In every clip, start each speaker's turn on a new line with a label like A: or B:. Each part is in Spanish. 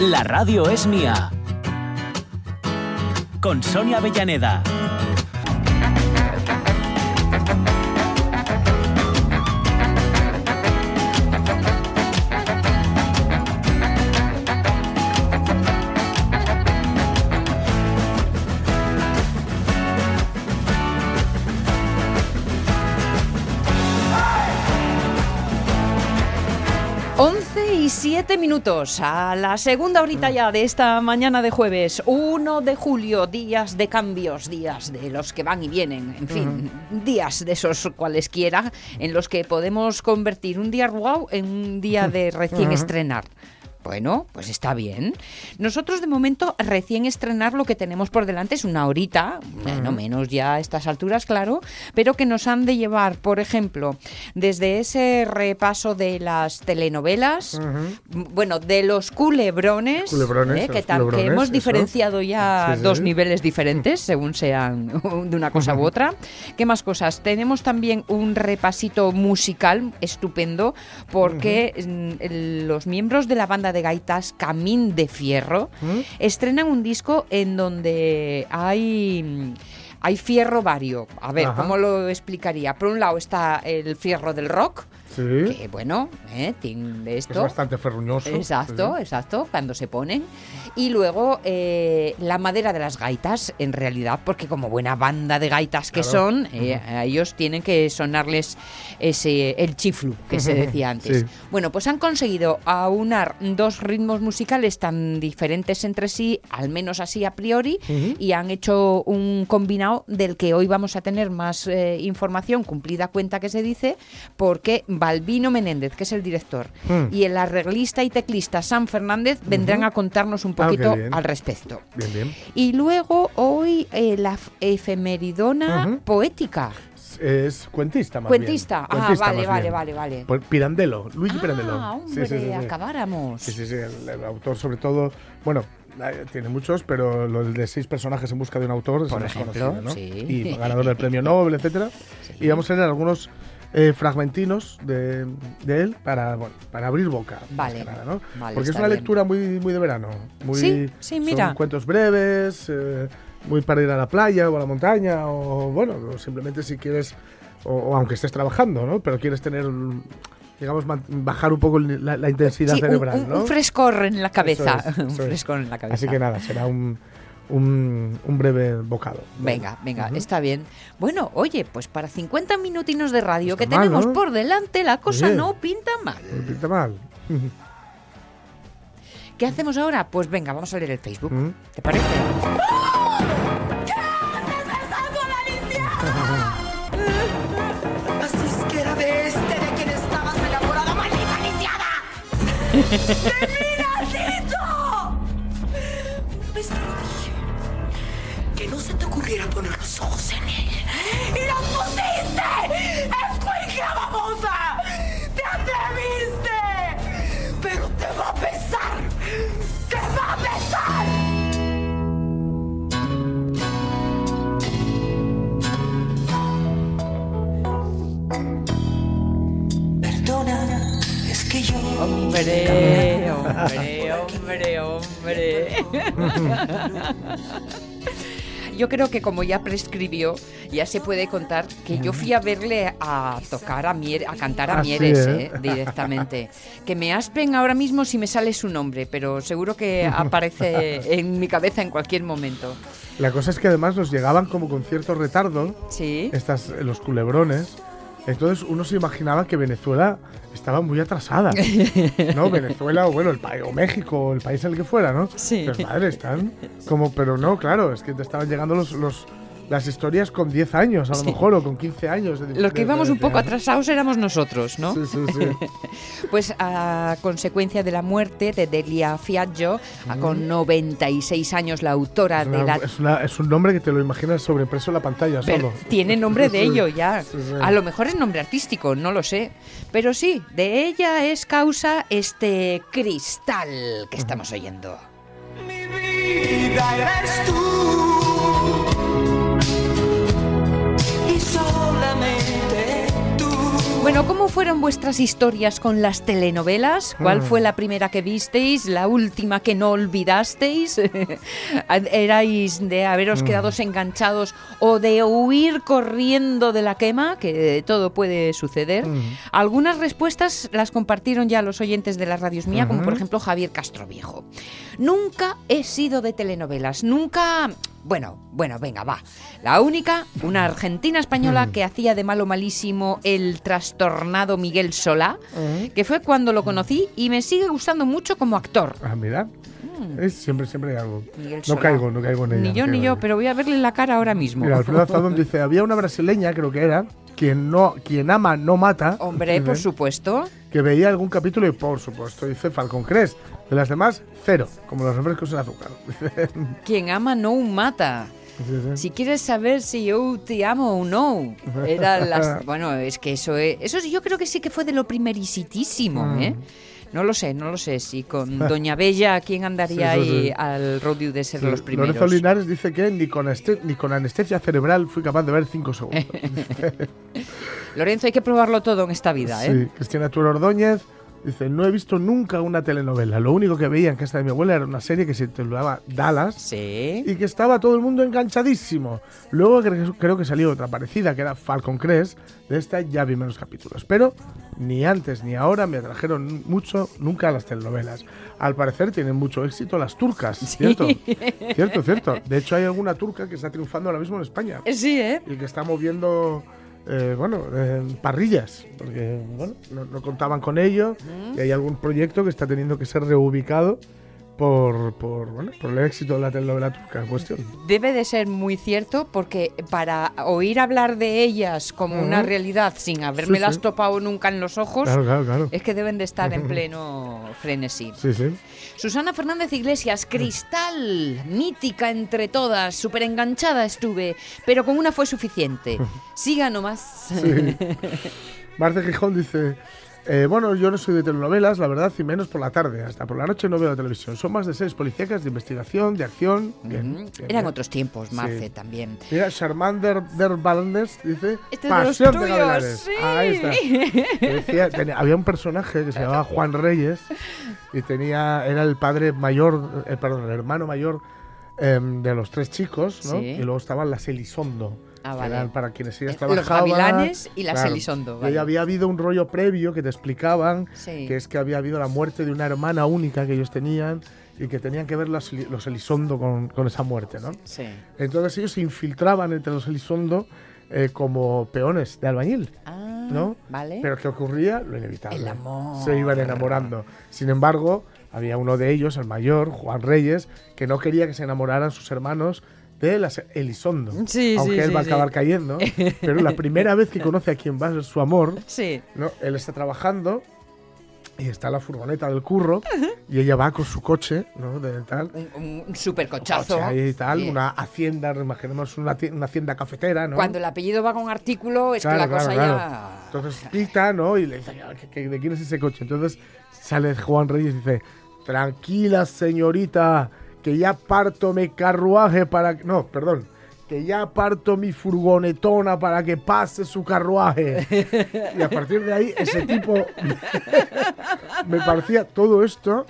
A: La radio es mía. Con Sonia Avellaneda.
B: 11 y 7 minutos a la segunda horita ya de esta mañana de jueves, 1 de julio, días de cambios, días de los que van y vienen, en fin, días de esos cualesquiera en los que podemos convertir un día wow en un día de recién estrenar. Bueno, pues está bien. Nosotros de momento recién estrenar lo que tenemos por delante es una horita, no menos ya a estas alturas, claro, pero que nos han de llevar, por ejemplo, desde ese repaso de las telenovelas, bueno, de los culebrones,
C: Culebrones,
B: ¿eh? que,
C: los
B: tal- que
C: culebrones,
B: hemos
C: eso.
B: diferenciado ya
C: Sí, sí.
B: dos niveles diferentes según sean de una cosa u otra. ¿Qué más cosas? Tenemos también un repasito musical estupendo porque mm, los miembros de la banda de gaitas Camín de Fierro estrenan un disco en donde hay... mm, Hay fierro vario. A ver,
C: Ajá.
B: ¿cómo lo explicaría? Por un lado está el fierro del rock,
C: Sí.
B: que bueno, eh, tiene
C: Es
B: esto.
C: bastante ferruñoso.
B: Exacto,
C: Sí,
B: exacto, cuando se ponen. Y luego eh, la madera de las gaitas, en realidad, porque como buena banda de gaitas que
C: Claro.
B: son, eh, a ellos tienen que sonarles ese el chiflu que se decía antes.
C: Sí.
B: Bueno, pues han conseguido aunar dos ritmos musicales tan diferentes entre sí, al menos así a priori, y han hecho un combinado del que hoy vamos a tener más eh, información, cumplida cuenta que se dice, porque Balbino Menéndez, que es el director,
C: Mm.
B: y el arreglista y teclista Sam Fernández vendrán a contarnos un
C: Ah,
B: poquito al respecto.
C: Bien, bien.
B: Y luego hoy eh, la efemeridona poética.
C: Es cuentista más
B: Cuentista.
C: bien.
B: Ah, vale, vale, vale, vale.
C: Pues Pirandello, Luigi
B: Ah,
C: Pirandello.
B: hombre,
C: sí, sí, sí,
B: acabáramos.
C: Sí, sí, sí, el, el autor sobre todo, bueno, eh, tiene muchos, pero lo del de seis personajes en busca de un autor es
B: Por
C: el más
B: ejemplo,
C: conocido, ¿no?
B: sí.
C: Y ganador del premio Nobel, etcétera. Y vamos a leer algunos eh, fragmentinos de, de él para, bueno, para abrir boca.
B: Vale,
C: que nada, ¿no?
B: vale,
C: Porque es una
B: bien.
C: lectura muy, muy de verano. Muy,
B: Sí, sí, mira.
C: Son cuentos breves, eh, muy para ir a la playa o a la montaña, o bueno, simplemente si quieres, o, o aunque estés trabajando, ¿no? Pero quieres tener, digamos, bajar un poco la, la intensidad
B: Sí,
C: cerebral,
B: un-
C: ¿no?
B: un frescor en la cabeza.
C: Eso es,
B: un
C: eso
B: frescor en la cabeza.
C: Así que nada, será un, un, un breve bocado.
B: Venga, venga,
C: Ujú.
B: está bien. Bueno, oye, pues para 50 minutinos de radio
C: No
B: que
C: está mal,
B: tenemos
C: ¿no?
B: por delante, la cosa
C: Bien.
B: no pinta mal.
C: No pinta mal.
B: ¿Qué hacemos ahora? Pues venga, vamos a leer el Facebook.
C: Mm.
B: ¿Te parece?
D: Así es que era de este ocurriera poner los ojos en él. ¡Y los pusiste! ¡Escuincla babosa! ¡Te atreviste! ¡Pero te va a pesar! ¡Te va a pesar! Perdona, es que yo...
B: Hombre, hombre, hombre, hombre. Yo creo que como ya prescribió, ya se puede contar que yo fui a verle a tocar a Mier, a cantar a
C: Ah,
B: Mieres
C: ¿eh?
B: eh, directamente. Que me aspen ahora mismo si me sale su nombre, pero seguro que aparece en mi cabeza en cualquier momento.
C: La cosa es que además nos llegaban como con cierto retardo
B: Sí.
C: estas, los culebrones. Entonces uno se imaginaba que Venezuela estaba muy atrasada. ¿No? Venezuela o bueno, el país, o México, o el país en el que fuera, ¿no?
B: Sí.
C: Pero madre, están como, pero no, claro, es que te estaban llegando los, los, las historias con 10 años, a lo
B: Sí.
C: mejor, o con 15 años. de
B: Los que íbamos un poco
C: diferencia.
B: atrasados éramos nosotros, ¿no?
C: Sí, sí, sí.
B: Pues a consecuencia de la muerte de Delia Fiaggio, a- con 96 años, la autora
C: Es,
B: de la...
C: es una- es un nombre que te lo imaginas sobreimpreso en la pantalla
B: Pero
C: solo.
B: tiene nombre de ello ya.
C: sí, sí.
B: A lo mejor es nombre artístico, no lo sé. Pero sí, de ella es causa este cristal que estamos oyendo.
D: Mi vida eres tú.
B: Bueno, ¿cómo fueron vuestras historias con las telenovelas? ¿Cuál
C: Mm.
B: fue la primera que visteis? ¿La última que no olvidasteis? ¿Erais de haberos
C: Mm.
B: quedado enganchados o de huir corriendo de la quema? Que todo puede suceder.
C: Mm.
B: Algunas respuestas las compartieron ya los oyentes de la radios mía, como por ejemplo Javier Castroviejo. Nunca he sido de telenovelas, nunca... Bueno, bueno, venga, va. La única, una argentina española que hacía de malo malísimo el trastornado Miguel Solá, que fue cuando lo conocí y me sigue gustando mucho como actor.
C: Ah, mira. Es, siempre, siempre hay algo. No caigo, no caigo en ella.
B: Ni yo ni yo, pero voy a verle la cara ahora mismo.
C: Mira, Alfredo Azadón dice, había una brasileña, creo que era, quien no, quien ama no mata.
B: Hombre, por supuesto.
C: Que veía algún capítulo y por supuesto, dice Falcon Crest. De las demás, cero, como los refrescos en azúcar.
B: Quien ama no mata.
C: Sí, sí.
B: Si quieres saber si yo te amo o no, era las, bueno, es que eso es, eso yo creo que sí que fue de lo primericitísimo,
C: Mm.
B: ¿eh? No lo sé, no lo sé si con Doña Bella quién andaría
C: Sí, sí, sí.
B: ahí al rodeo de ser los primeros.
C: Lorenzo Linares dice que ni con, este- ni con anestesia cerebral fui capaz de ver cinco segundos.
B: Lorenzo, hay que probarlo todo en esta vida, ¿eh?
C: Sí, Cristina Tuero Ordóñez dice, no he visto nunca una telenovela. Lo único que veía en casa de mi abuela era una serie que se titulaba Dallas
B: Sí.
C: y que estaba todo el mundo enganchadísimo. Luego cre- creo que salió otra parecida, que era Falcon Crest. De esta ya vi menos capítulos. Pero ni antes ni ahora me atrajeron mucho nunca las telenovelas. Al parecer tienen mucho éxito las turcas, ¿cierto? Cierto, cierto. De hecho hay alguna turca que está triunfando ahora mismo en España
B: Sí, ¿eh?
C: y que está moviendo, eh, bueno, eh, parrillas, porque, bueno, no, no contaban con ello y hay algún proyecto que está teniendo que ser reubicado por, por, bueno, por el éxito de la telenovela turca en cuestión.
B: Debe de ser muy cierto porque para oír hablar de ellas como una realidad sin habérmelas
C: sí.
B: topado nunca en los ojos,
C: Claro, claro, claro.
B: es que deben de estar en pleno frenesí.
C: Sí, sí.
B: Susana Fernández Iglesias, cristal, mítica entre todas, súper enganchada estuve, pero con una fue suficiente. Siga nomás.
C: sí. Marce Gijón dice... eh, bueno, yo no soy de telenovelas, la verdad, y menos por la tarde. Hasta por la noche no veo la televisión. Son más de series policíacas, de investigación, de acción. Bien,
B: Eran
C: bien.
B: otros tiempos, Marce,
C: Sí.
B: también.
C: Mira, Charmander der Balnes dice
B: Este de los
C: Pasión de, Gavilanes.
B: sí.
C: Ahí está. Decía- tenía- había un personaje que se llamaba Juan Reyes y tenía era el padre mayor, eh, perdón, el hermano mayor em, de los tres chicos, ¿no?
B: Sí.
C: Y luego estaban las Elizondo.
B: Ah, vale.
C: eran para quienes ellas
B: Eh,
C: trabajaban.
B: los Gavilanes y las Elizondo,
C: Y
B: vale.
C: ahí había habido un rollo previo que te explicaban
B: Sí.
C: que es que había habido la muerte de una hermana única que ellos tenían y que tenían que ver los, los Elizondo con, con esa muerte, ¿no?
B: Sí.
C: Entonces ellos se infiltraban entre los Elizondo eh, como peones de albañil,
B: Ah,
C: ¿no?
B: Vale.
C: Pero ¿qué ocurría? Lo inevitable.
B: El amor.
C: Se iban enamorando. Sin embargo, había uno de ellos, el mayor, Juan Reyes, que no quería que se enamoraran sus hermanos de las Elizondo.
B: Sí,
C: aunque
B: sí,
C: él
B: sí,
C: va a acabar cayendo. Pero la primera vez que conoce a quien va a ser su amor,
B: Sí.
C: ¿no? Él está trabajando y está la furgoneta del curro y ella va con su coche, ¿no? De tal.
B: Un, un supercochazo.
C: coche ahí y tal,
B: Sí.
C: una hacienda, imaginemos una, una hacienda cafetera, ¿no?
B: Cuando el apellido va con artículo, es
C: Claro,
B: que la
C: claro,
B: cosa
C: claro.
B: ya.
C: Entonces pita, ¿no? Y le dice, "Ah, ¿qué- qué- ¿de quién es ese coche? Entonces sale Juan Reyes y dice, tranquila señorita, que ya parto mi carruaje para... que-". No, perdón. Que ya parto mi furgonetona para que pase su carruaje. Y a partir de ahí, ese tipo me parecía todo esto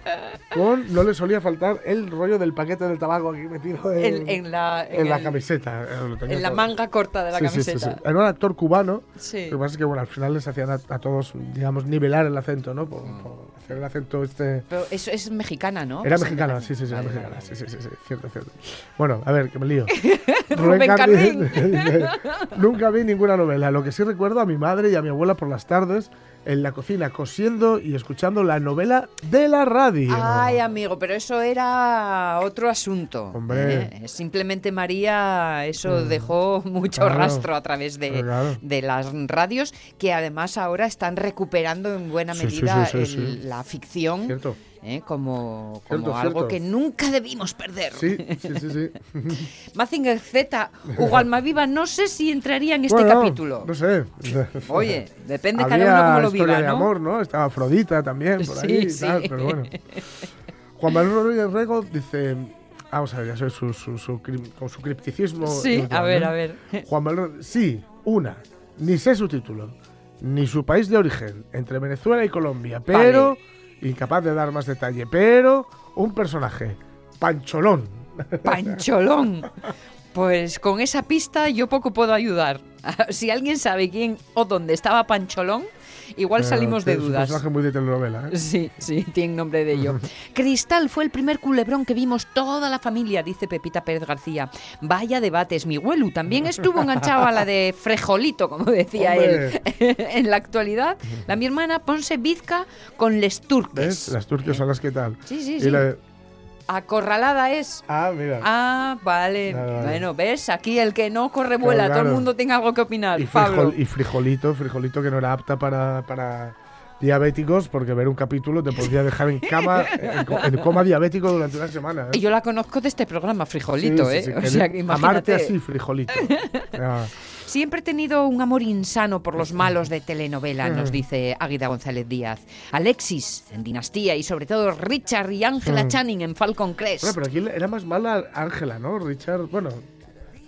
C: con. No le solía faltar el rollo del paquete del tabaco aquí metido en,
B: En, en la,
C: en la camiseta. eh,
B: en la
C: todo.
B: manga corta de la
C: Sí, sí, sí,
B: camiseta.
C: sí. Era un actor cubano. Lo que pasa es que bueno, al final les hacían a, a todos, digamos, nivelar el acento, ¿no? Por, por hacer el acento este.
B: Pero eso es mexicana, ¿no?
C: Era
B: Pues
C: mexicana, sí, sí, sí, era
B: Vale,
C: mexicana.
B: vale,
C: Sí, sí, sí, sí, cierto, cierto. Bueno, a ver, que me lío.
B: Rubén
C: Nunca vi ninguna novela. Lo que sí recuerdo a mi madre y a mi abuela por las tardes en la cocina cosiendo y escuchando la novela de la radio.
B: Ay, amigo, pero eso era otro asunto.
C: Hombre.
B: ¿eh? Simplemente María, eso dejó mucho
C: Claro.
B: rastro a través de,
C: Claro.
B: de las radios, que además ahora están recuperando en buena
C: sí,
B: medida
C: sí, sí,
B: el-
C: sí.
B: la ficción
C: Cierto.
B: ¿Eh? como, como
C: Cierto,
B: algo
C: cierto.
B: que nunca debimos perder.
C: Sí, sí, sí, sí.
B: Mazinger Z, Almaviva, no sé si entraría en este
C: Bueno,
B: capítulo.
C: No sé.
B: Oye, depende
C: Había
B: cada uno cómo lo viva,
C: de
B: ¿no?
C: amor, ¿no? Estaba Afrodita también por
B: Sí,
C: ahí y
B: sí.
C: tal, pero bueno. Juan Manuel Rodríguez Rego dice... Vamos a ver, ya sé, su, su, con su cripticismo.
B: Sí, a ver,
C: ¿no?
B: a ver.
C: Juan Manuel... Sí, una. Ni sé su título. ni su país de origen, entre Venezuela y Colombia, pero incapaz de dar más detalle, pero un personaje, Pancholón.
B: Pancholón. Pues con esa pista yo poco puedo ayudar. Si alguien sabe quién o dónde estaba Pancholón, igual salimos de
C: es un
B: dudas.
C: personaje muy de telenovela. ¿eh?
B: Sí, sí, tiene nombre de ello. Cristal fue el primer culebrón que vimos toda la familia, dice Pepita Pérez García. Vaya debates, mi huelu también estuvo enganchado a la de Frejolito, como decía él. en la actualidad, la mi hermana Ponce Vizca con les turques.
C: ¿Ves? Las turcas son las que tal.
B: Sí, sí,
C: Y
B: sí.
C: la de-
B: Acorralada es.
C: Ah, mira.
B: Ah, vale. Bueno, ves, aquí el que no corre vuela,
C: Claro,
B: todo el mundo tenga algo que opinar.
C: y,
B: Pablo.
C: frijol- y frijolito, frijolito que no era apta para, para diabéticos, porque ver un capítulo te podría dejar en cama, en, co- en coma diabético durante una semana. ¿eh?
B: Y Yo la conozco de este programa, Frijolito,
C: Sí, sí,
B: ¿eh?
C: sí,
B: o sea, que
C: Amarte
B: imagínate.
C: así, frijolito. Ah,
B: Siempre he tenido un amor insano por los malos de telenovela, nos dice Águida González Díaz. Alexis en Dinastía y sobre todo Richard y Ángela. Channing en Falcon Crest.
C: bueno, pero aquí era más mala Ángela, ¿no? Richard, bueno,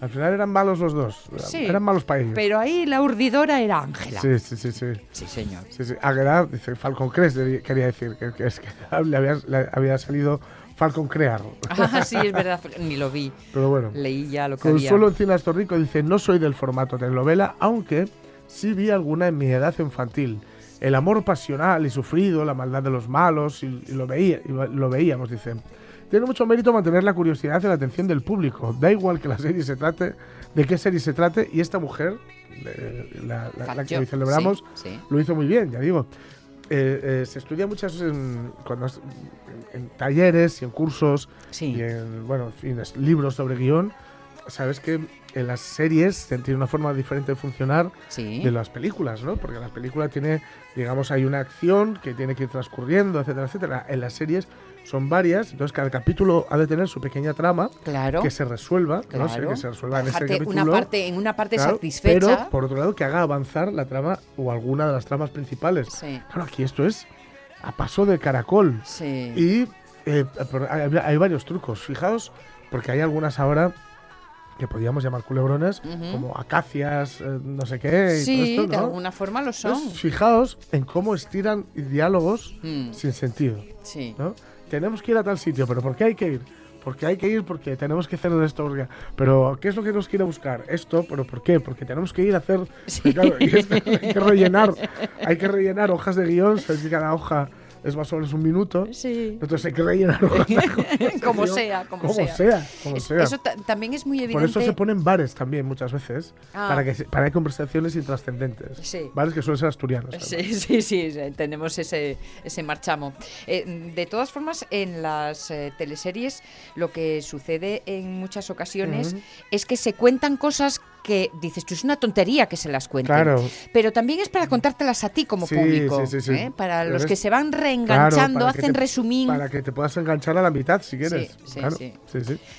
C: al final eran malos los dos.
B: Sí,
C: Eran malos para ellos.
B: Pero ahí la urdidora era Ángela.
C: Sí, sí, sí, sí.
B: Sí, señor.
C: Sí, sí. Águeda, dice Falcon Crest, quería decir, que, que es que le había, le había salido Falcon Crear.
B: Ah, sí, es verdad, ni lo vi.
C: Pero bueno.
B: Leí ya lo que había.
C: Consuelo Encinas Torrico dice, no soy del formato telenovela, aunque sí vi alguna en mi edad infantil. El amor pasional y sufrido, la maldad de los malos, y, y lo, veía, y lo veíamos, dice. Tiene mucho mérito mantener la curiosidad y la atención del público. Da igual que la serie se trate, de qué serie se trate, y esta mujer, la, la- la que hoy celebramos,
B: sí, sí.
C: lo hizo muy bien, ya digo. Eh, eh, se estudia muchas en, cuando en, en talleres y en cursos
B: Sí.
C: y en, bueno, en fin, es- libros sobre guion. Sabes que en las series tiene una forma diferente de funcionar
B: Sí.
C: de las películas, ¿no? Porque la película tiene, digamos, hay una acción que tiene que ir transcurriendo, etcétera, etcétera. En las series son varias, entonces cada capítulo ha de tener su pequeña trama
B: Claro.
C: que se resuelva.
B: Claro.
C: Que se resuelva en ese capítulo.
B: una parte, en una parte
C: Claro,
B: satisfecha.
C: Pero, por otro lado, que haga avanzar la trama o alguna de las tramas principales.
B: Sí.
C: Claro, aquí esto es a paso de caracol.
B: Sí.
C: Y eh, hay, hay varios trucos. Fijaos, porque hay algunas ahora que podríamos llamar culebrones, como acacias, eh, no sé qué. y
B: Sí,
C: todo esto,
B: de alguna forma lo son.
C: Entonces, fijaos en cómo estiran diálogos
B: Mm,
C: sin sentido.
B: sí.
C: ¿no? Tenemos que ir a tal sitio, pero ¿por qué hay que ir? Porque hay que ir porque tenemos que hacer esto. porque- Pero, ¿qué es lo que nos quiere buscar? Esto, pero ¿por qué? Porque tenemos que ir a hacer.
B: Sí.
C: Claro, y es que hay que rellenar. Hay que rellenar hojas de guion. Que cada hoja es más o menos un minuto.
B: Sí.
C: Entonces hay que rellenar hojas de, hojas de
B: Como sea, como
C: como
B: sea.
C: sea. como
B: Es-
C: sea.
B: Eso ta- también es muy
C: Por
B: evidente.
C: eso se ponen bares también muchas veces.
B: Ah.
C: Para que se- para conversaciones intrascendentes.
B: Sí.
C: Bares que suelen ser asturianos.
B: Sí, sí, sí, sí, tenemos ese, ese marchamo. Eh, de todas formas, en las eh, teleseries lo que sucede en muchas ocasiones es que se cuentan cosas que dices tú, es una tontería que se las cuenten.
C: Claro.
B: Pero también es para contártelas a ti como
C: Sí,
B: público.
C: sí, sí, sí.
B: ¿eh? Para los que se van reenganchando, hacen resumín.
C: Para que te puedas enganchar a la mitad si quieres.
B: Sí, sí,
C: Claro.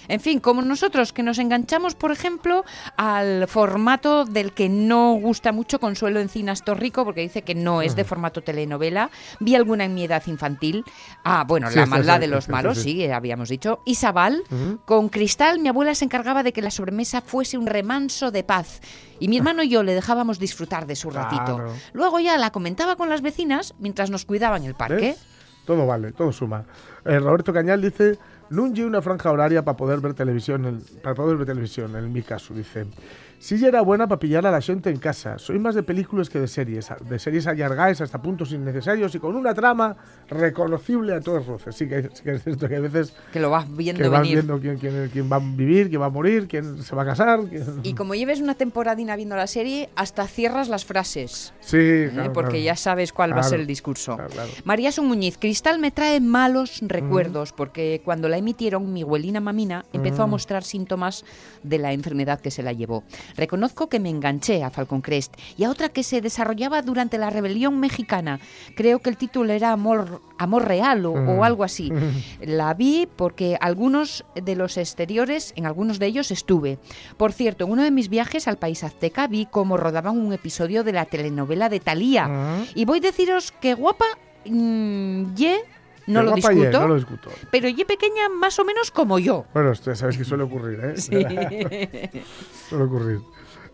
B: En fin, como nosotros que nos enganchamos, por ejemplo, al formato del que no gusta mucho Consuelo Encinas Torrico, porque dice que no es de formato telenovela. Vi alguna en mi edad infantil. Ah, bueno, La maldad de los malos,
C: sí.
B: sí, habíamos dicho.
C: Ujú.
B: con Cristal, mi abuela se encargaba de que la sobremesa fuese un remanso de paz. Y mi hermano y yo le dejábamos disfrutar de su ratito.
C: Claro.
B: Luego ya la comentaba con las vecinas mientras nos cuidaban el parque.
C: ¿Ves? Todo vale, todo suma. Eh, Roberto Cañal dice, nunca una franja horaria para poder ver televisión, en- para poder ver televisión, en mi caso, dice. Sí ya era buena para pillar a la gente en casa. Soy más de películas que de series, de series allargadas hasta puntos innecesarios y con una trama reconocible a todos roces. Sí que, sí que es cierto que a veces
B: Que lo vas viendo
C: que vas
B: venir.
C: viendo quién, quién, quién va a vivir, quién va a morir, quién se va a casar. quién-
B: Y como lleves una temporadina viendo la serie, hasta cierras las frases.
C: Sí,
B: ¿eh?
C: claro,
B: porque
C: claro.
B: ya sabes cuál va a ser el discurso. María Son Muñiz, Cristal me trae malos recuerdos porque cuando la emitieron mi abuelina mamina empezó a mostrar síntomas de la enfermedad que se la llevó. Reconozco que me enganché a Falcon Crest y a otra que se desarrollaba durante la rebelión mexicana. Creo que el título era Amor, Amor Real o, o
C: Mm.
B: algo así. La vi porque algunos de los exteriores, en algunos de ellos estuve. Por cierto, en uno de mis viajes al país azteca vi cómo rodaban un episodio de la telenovela de Thalía.
C: Ah.
B: Y voy a deciros que guapa, mm, ye, no lo discuto,
C: no lo discuto.
B: pero ye pequeña más o menos como yo.
C: Bueno, ya sabes que suele ocurrir, ¿eh?
B: Sí.
C: Suele ocurrir.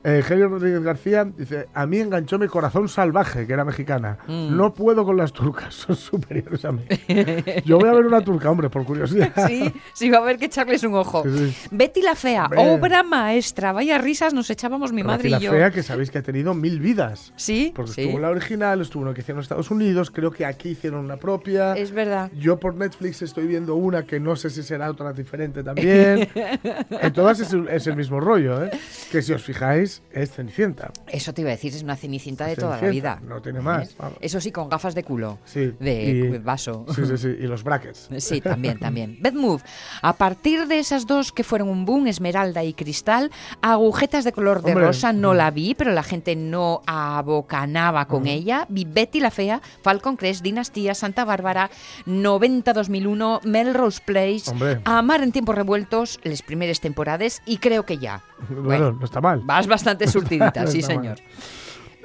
C: Eh, Helio Rodríguez García dice, a mí enganchóme Corazón Salvaje, que era mexicana.
B: Mm.
C: No puedo con las turcas, son superiores a mí. Yo voy a ver una turca, hombre, por curiosidad.
B: Sí, sí, va a haber que echarles un ojo.
C: Sí, sí.
B: Betty la Fea, obra maestra. Vaya risas nos echábamos mi madre
C: Betty la
B: y yo.
C: Fea, que sabéis que ha tenido mil vidas.
B: Sí,
C: Porque
B: sí.
C: estuvo en la original, estuvo en la que hicieron en Estados Unidos, creo que aquí hicieron una propia.
B: Es verdad.
C: Yo por Netflix estoy viendo una que no sé si será otra diferente también. en todas es el mismo rollo, ¿eh? Que si os fijáis, es Cenicienta.
B: Eso te iba a decir, es una cenicienta de toda la vida.
C: no tiene más,
B: ¿Eh? Eso sí, con gafas de culo.
C: Sí,
B: De
C: y-
B: vaso.
C: Sí, sí, sí. Y los brackets.
B: Sí, también, también. Beth Move, a partir de esas dos que fueron un boom, Esmeralda y Cristal, agujetas de color de rosa no la vi, pero la gente no abocanaba con ella. Vi Betty la Fea, Falcon Crest, Dinastía, Santa Bárbara, 90-2001, Melrose Place,
C: Hombre.
B: Amar en tiempos revueltos, las primeras temporadas y creo que ya.
C: Bueno, no está mal.
B: Vas bastante surtidita,
C: No
B: sí señor.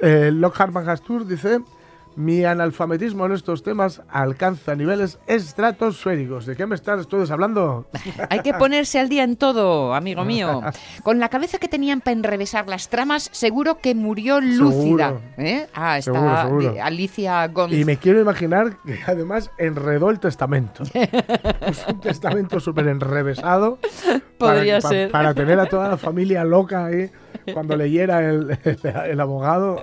C: Eh, Lockhart Van Hastur dice: Mi analfabetismo en estos temas alcanza niveles estratosféricos. ¿De qué me estás todos hablando?
B: Hay que ponerse al día en todo, amigo mío. Con la cabeza que tenían para enrevesar las tramas, seguro que murió lúcida. ¿Eh? Ah, está
C: Seguro, seguro.
B: Alicia Gonz.
C: Y me quiero imaginar que además enredó el testamento. Es un testamento súper enrevesado.
B: Podría
C: para, pa-
B: ser.
C: Para tener a toda la familia loca ahí cuando leyera el, el abogado.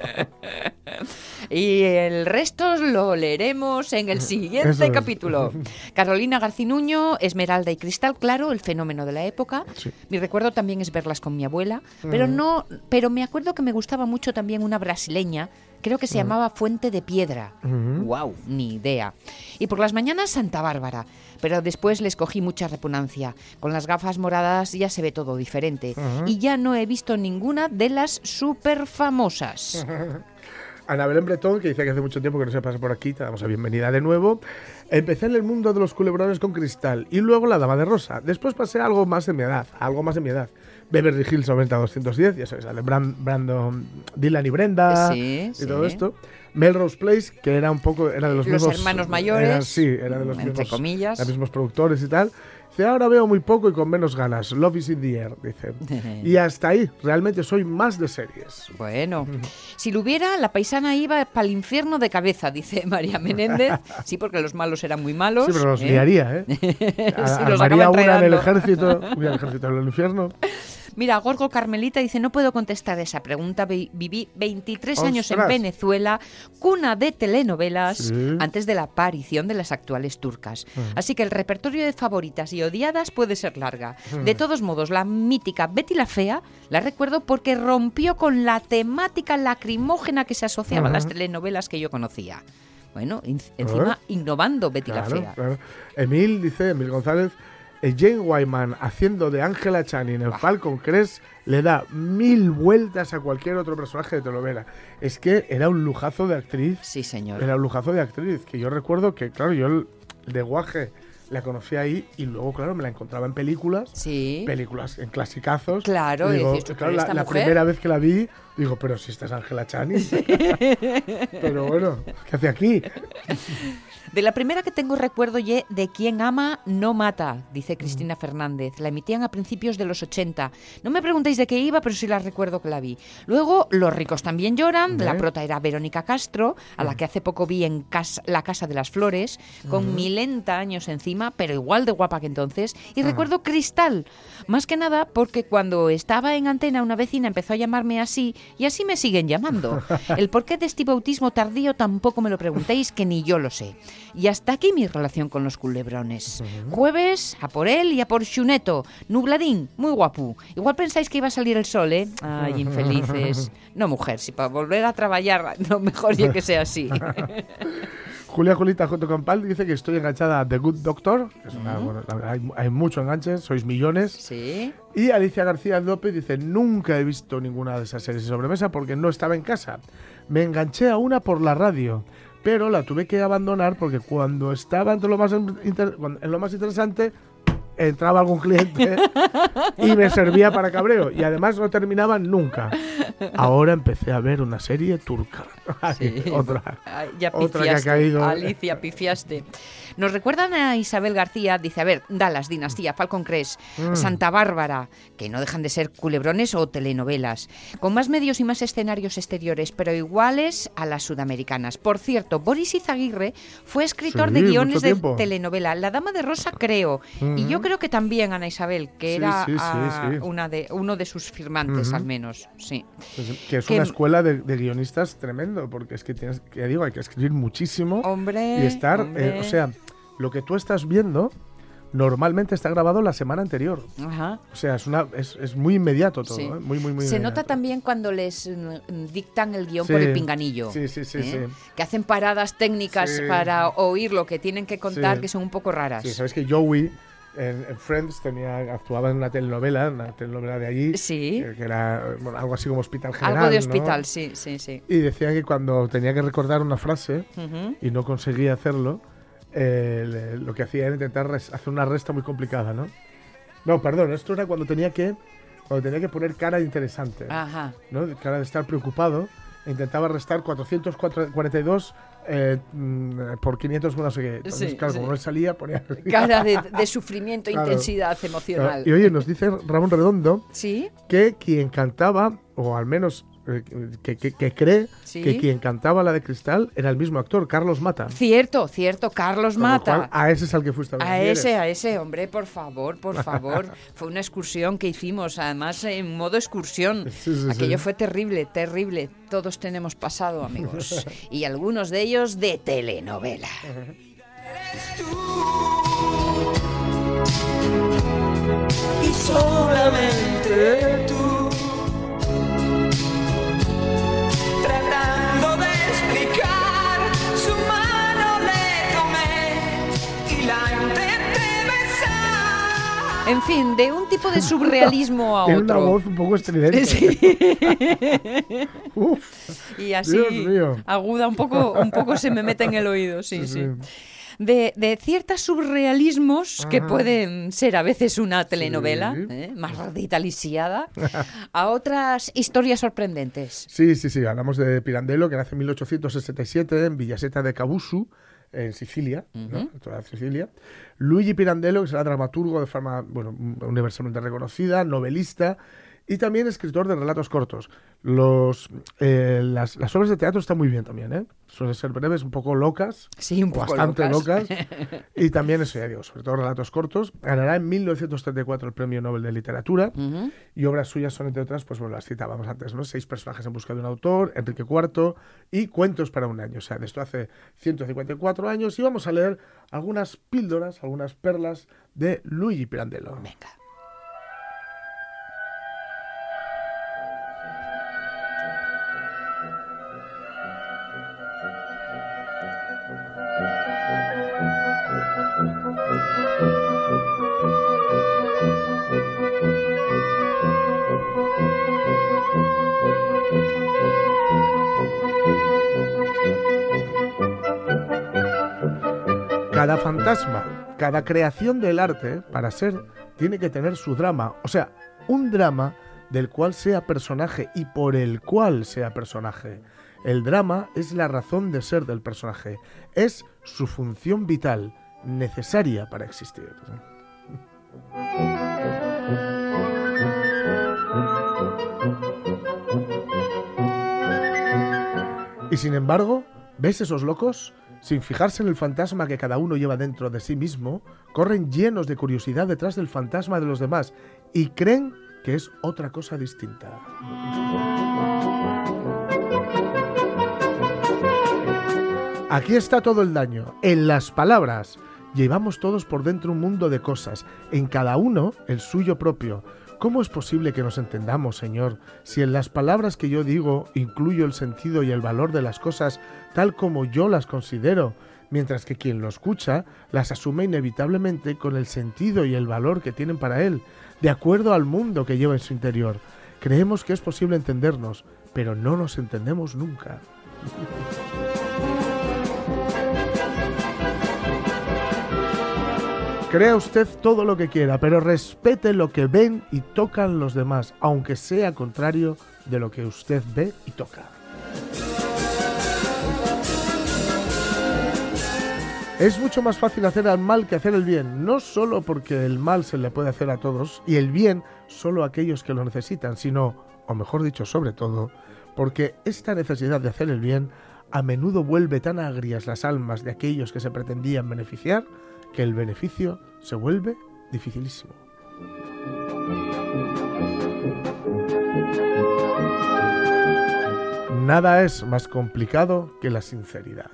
B: Y el resto lo leeremos en el siguiente
C: es.
B: capítulo. Carolina Garcinuño, Esmeralda y Cristal, claro, el fenómeno de la época.
C: Sí.
B: Mi recuerdo también es verlas con mi abuela, pero no, pero me acuerdo que me gustaba mucho también una brasileña, creo que se llamaba Fuente de Piedra.
C: Ujú.
B: Wow, ni idea. Y por las mañanas Santa Bárbara, pero después les cogí mucha repugnancia. Con las gafas moradas ya se ve todo diferente y ya no he visto ninguna de las super famosas.
C: Ana Belén Bretón, que dice que hace mucho tiempo que no se pasa por aquí, te damos la bienvenida de nuevo. Empecé en el mundo de los culebrones con cristal y luego la dama de rosa. Después pasé a algo más de mi edad, algo más de mi edad. Beverly Hills 90210, ya sabes, sale Bran- Brandon, Dylan y Brenda
B: Sí,
C: y todo esto. Melrose Place, que era un poco, era de los,
B: Los
C: mismos...
B: hermanos mayores,
C: era- sí, era de los
B: entre
C: mismos,
B: comillas.
C: los mismos productores y tal. Ahora veo muy poco y con menos ganas. Love is in the air, dice. y hasta ahí, realmente soy más de series.
B: Bueno, si lo hubiera, la paisana iba para el infierno de cabeza, dice María Menéndez. Sí, porque los malos eran muy malos.
C: Sí, pero los
B: ¿eh?
C: liaría, ¿eh?
B: Sí,
C: A-
B: los
C: una en el ejército, una en el ejército en el infierno.
B: Mira, Gorgo Carmelita dice, no puedo contestar esa pregunta. Vi- Viví 23 años en. Venezuela, cuna de telenovelas,
C: Sí.
B: antes de la aparición de las actuales turcas. Así que el repertorio de favoritas y odiadas puede ser larga. De todos modos, la mítica Betty la Fea la recuerdo porque rompió con la temática lacrimógena que se asociaba a las telenovelas que yo conocía. Bueno, encima innovando Betty la Fea.
C: claro. Emil dice, Emil González, Jane Wyman haciendo de Angela Channing en Falcon Crest le da mil vueltas a cualquier otro personaje de telenovela. Es que era un lujazo de actriz.
B: Sí, señor.
C: Era un lujazo de actriz. Que yo recuerdo que, claro, yo el, el de Guaje la conocí ahí y luego, claro, me la encontraba en películas.
B: Sí.
C: Películas en clasicazos.
B: Claro,
C: Y
B: y
C: digo, claro,
B: pero
C: la, primera vez que la vi, digo, pero si esta es Angela Channing. pero bueno, ¿qué hace aquí?
B: De la primera que tengo recuerdo ye de quien ama no mata, dice Cristina Fernández. La emitían a principios de los 80. No me preguntéis de qué iba, pero sí la recuerdo que la vi. Luego, Los ricos también lloran. La prota era Verónica Castro, a la que hace poco vi en La Casa de las Flores, con milenta años encima, pero igual de guapa que entonces. Y recuerdo Cristal, más que nada porque cuando estaba en antena una vecina empezó a llamarme así y así me siguen llamando. El porqué de este bautismo tardío tampoco me lo preguntéis, que ni yo lo sé. Y hasta aquí mi relación con los culebrones. Jueves, a por él y a por Xuneto. Nubladín, muy guapo. Igual pensáis que iba a salir el sol, ¿eh? Ay, infelices. No, mujer, si para volver a trabajar, no mejor ya que sea así.
C: Julia Julita J. Campal dice que estoy enganchada a The Good Doctor. que es una- bueno, la- hay, hay mucho enganche, sois millones.
B: Sí.
C: Y Alicia García López dice, nunca he visto ninguna de esas series de sobremesa porque no estaba en casa. Me enganché a una por la radio, pero la tuve que abandonar porque cuando estaba entre lo más, in- inter- en lo más interesante, entraba algún cliente y me servía para cabreo. Y además no terminaban nunca. Ahora empecé a ver una serie turca.
B: Sí.
C: Otra.
B: Ya
C: Otra que ha
B: pifiaste,
C: caído.
B: Alicia, pifiaste. Nos recuerdan a Isabel García, dice, a ver, Dallas, Dinastía, Falcon Crest,
C: Mm.
B: Santa Bárbara, que no dejan de ser culebrones o telenovelas, con más medios y más escenarios exteriores, pero iguales a las sudamericanas. Por cierto, Boris Izaguirre fue escritor
C: Sí,
B: de guiones de telenovela. La Dama de Rosa, creo. Y yo creo que también Ana Isabel, que
C: Sí,
B: era
C: sí, sí, sí.
B: Una de, uno de sus firmantes, al menos. Sí.
C: Pues, que es
B: Que-
C: una escuela de, de guionistas tremendo, porque es que tienes, que ya digo, hay que escribir muchísimo
B: Hombre.
C: y estar, eh, o sea, lo que tú estás viendo normalmente está grabado la semana anterior.
B: Ajá.
C: O sea, es, una, es, es muy inmediato todo,
B: Sí.
C: ¿eh? muy, muy, muy
B: Se
C: inmediato.
B: nota también cuando les mm, dictan el guion
C: Sí.
B: por el pinganillo.
C: Sí, sí, sí,
B: ¿eh?
C: sí.
B: Que hacen paradas técnicas
C: Sí.
B: para oír lo que tienen que contar,
C: Sí.
B: que son un poco raras.
C: Sí, sabes que Joey en, en Friends tenía, actuaba en una telenovela, una telenovela de allí,
B: Sí.
C: que, que era bueno, algo así como Hospital General.
B: Algo de
C: ¿no?
B: hospital, sí, sí, sí.
C: Y decía que cuando tenía que recordar una frase
B: Ujú.
C: y no conseguía hacerlo, eh, lo que hacía era intentar hacer una resta muy complicada, ¿no? No, perdón, esto era cuando tenía que, cuando tenía que poner cara interesante,
B: Ajá.
C: ¿no? Cara de estar preocupado. e Intentaba restar 442 eh, mm, por 500 no sé qué. Entonces,
B: Sí,
C: claro,
B: sí.
C: como no salía, ponía...
B: Cara de, de sufrimiento
C: Claro.
B: intensidad emocional.
C: Y oye, nos dice Ramón Redondo
B: ¿Sí?
C: que quien cantaba, o al menos que, que- que cree
B: Sí.
C: que quien cantaba la de Cristal era el mismo actor, Carlos Mata.
B: Cierto, cierto. Carlos
C: Con lo
B: Mata.
C: cual, a ese es al que fuiste a ver.
B: A ese, a ese, hombre, por favor, por favor. Fue una excursión que hicimos, además en modo excursión.
C: Sí, sí,
B: Aquello
C: sí.
B: fue terrible, terrible. Todos tenemos pasado, amigos. y algunos de ellos de telenovela.
D: y solamente tú.
B: En fin, de un tipo de surrealismo a
C: Tiene una
B: otro.
C: voz un poco estridente.
B: Sí.
C: Uf.
B: Y así, aguda, un poco, un poco se me mete en el oído, sí,
C: Sí.
B: De, de ciertos surrealismos que
C: Ajá.
B: pueden ser a veces una telenovela,
C: Sí.
B: ¿eh? más radita lisiada, a otras historias sorprendentes.
C: Sí, sí, sí. Hablamos de Pirandello, que nace en 1867 en Villaseta de Cabusu, en Sicilia, ¿no? En Sicilia. Luigi Pirandello, que será dramaturgo de forma bueno, universalmente reconocida, novelista y también escritor de relatos cortos. Los, eh, las, las obras de teatro están muy bien también, ¿eh? Suelen ser breves, un poco locas,
B: Sí, un poco
C: bastante
B: locas.
C: locas. y también, eso ya digo, sobre todo relatos cortos. Ganará en 1934 el Premio Nobel de Literatura.
B: Ujú.
C: Y obras suyas son, entre otras, pues bueno, las citábamos antes, ¿no? Seis personajes en busca de un autor, Enrique IV y Cuentos para un año. O sea, de esto hace 154 años. Y vamos a leer algunas píldoras, algunas perlas de Luigi Pirandello.
B: Venga.
C: Cada fantasma, cada creación del arte, para ser, tiene que tener su drama. O sea, un drama del cual sea personaje y por el cual sea personaje. El drama es la razón de ser del personaje, es su función vital, necesaria para existir. Y sin embargo, ¿ves esos locos? Sin fijarse en el fantasma que cada uno lleva dentro de sí mismo, corren llenos de curiosidad detrás del fantasma de los demás y creen que es otra cosa distinta. Aquí está todo el daño, en las palabras. Llevamos todos por dentro un mundo de cosas, en cada uno el suyo propio. ¿Cómo es posible que nos entendamos, Señor, si en las palabras que yo digo incluyo el sentido y el valor de las cosas tal como yo las considero, mientras que quien lo escucha las asume inevitablemente con el sentido y el valor que tienen para él, de acuerdo al mundo que lleva en su interior? Creemos que es posible entendernos, pero no nos entendemos nunca. Crea usted todo lo que quiera, pero respete lo que ven y tocan los demás, aunque sea contrario de lo que usted ve y toca. Es mucho más fácil hacer el mal que hacer el bien, no solo porque el mal se le puede hacer a todos y el bien solo a aquellos que lo necesitan, sino, o mejor dicho, sobre todo, porque esta necesidad de hacer el bien a menudo vuelve tan agrias las almas de aquellos que se pretendían beneficiar que el beneficio se vuelve dificilísimo. Nada es más complicado que la sinceridad.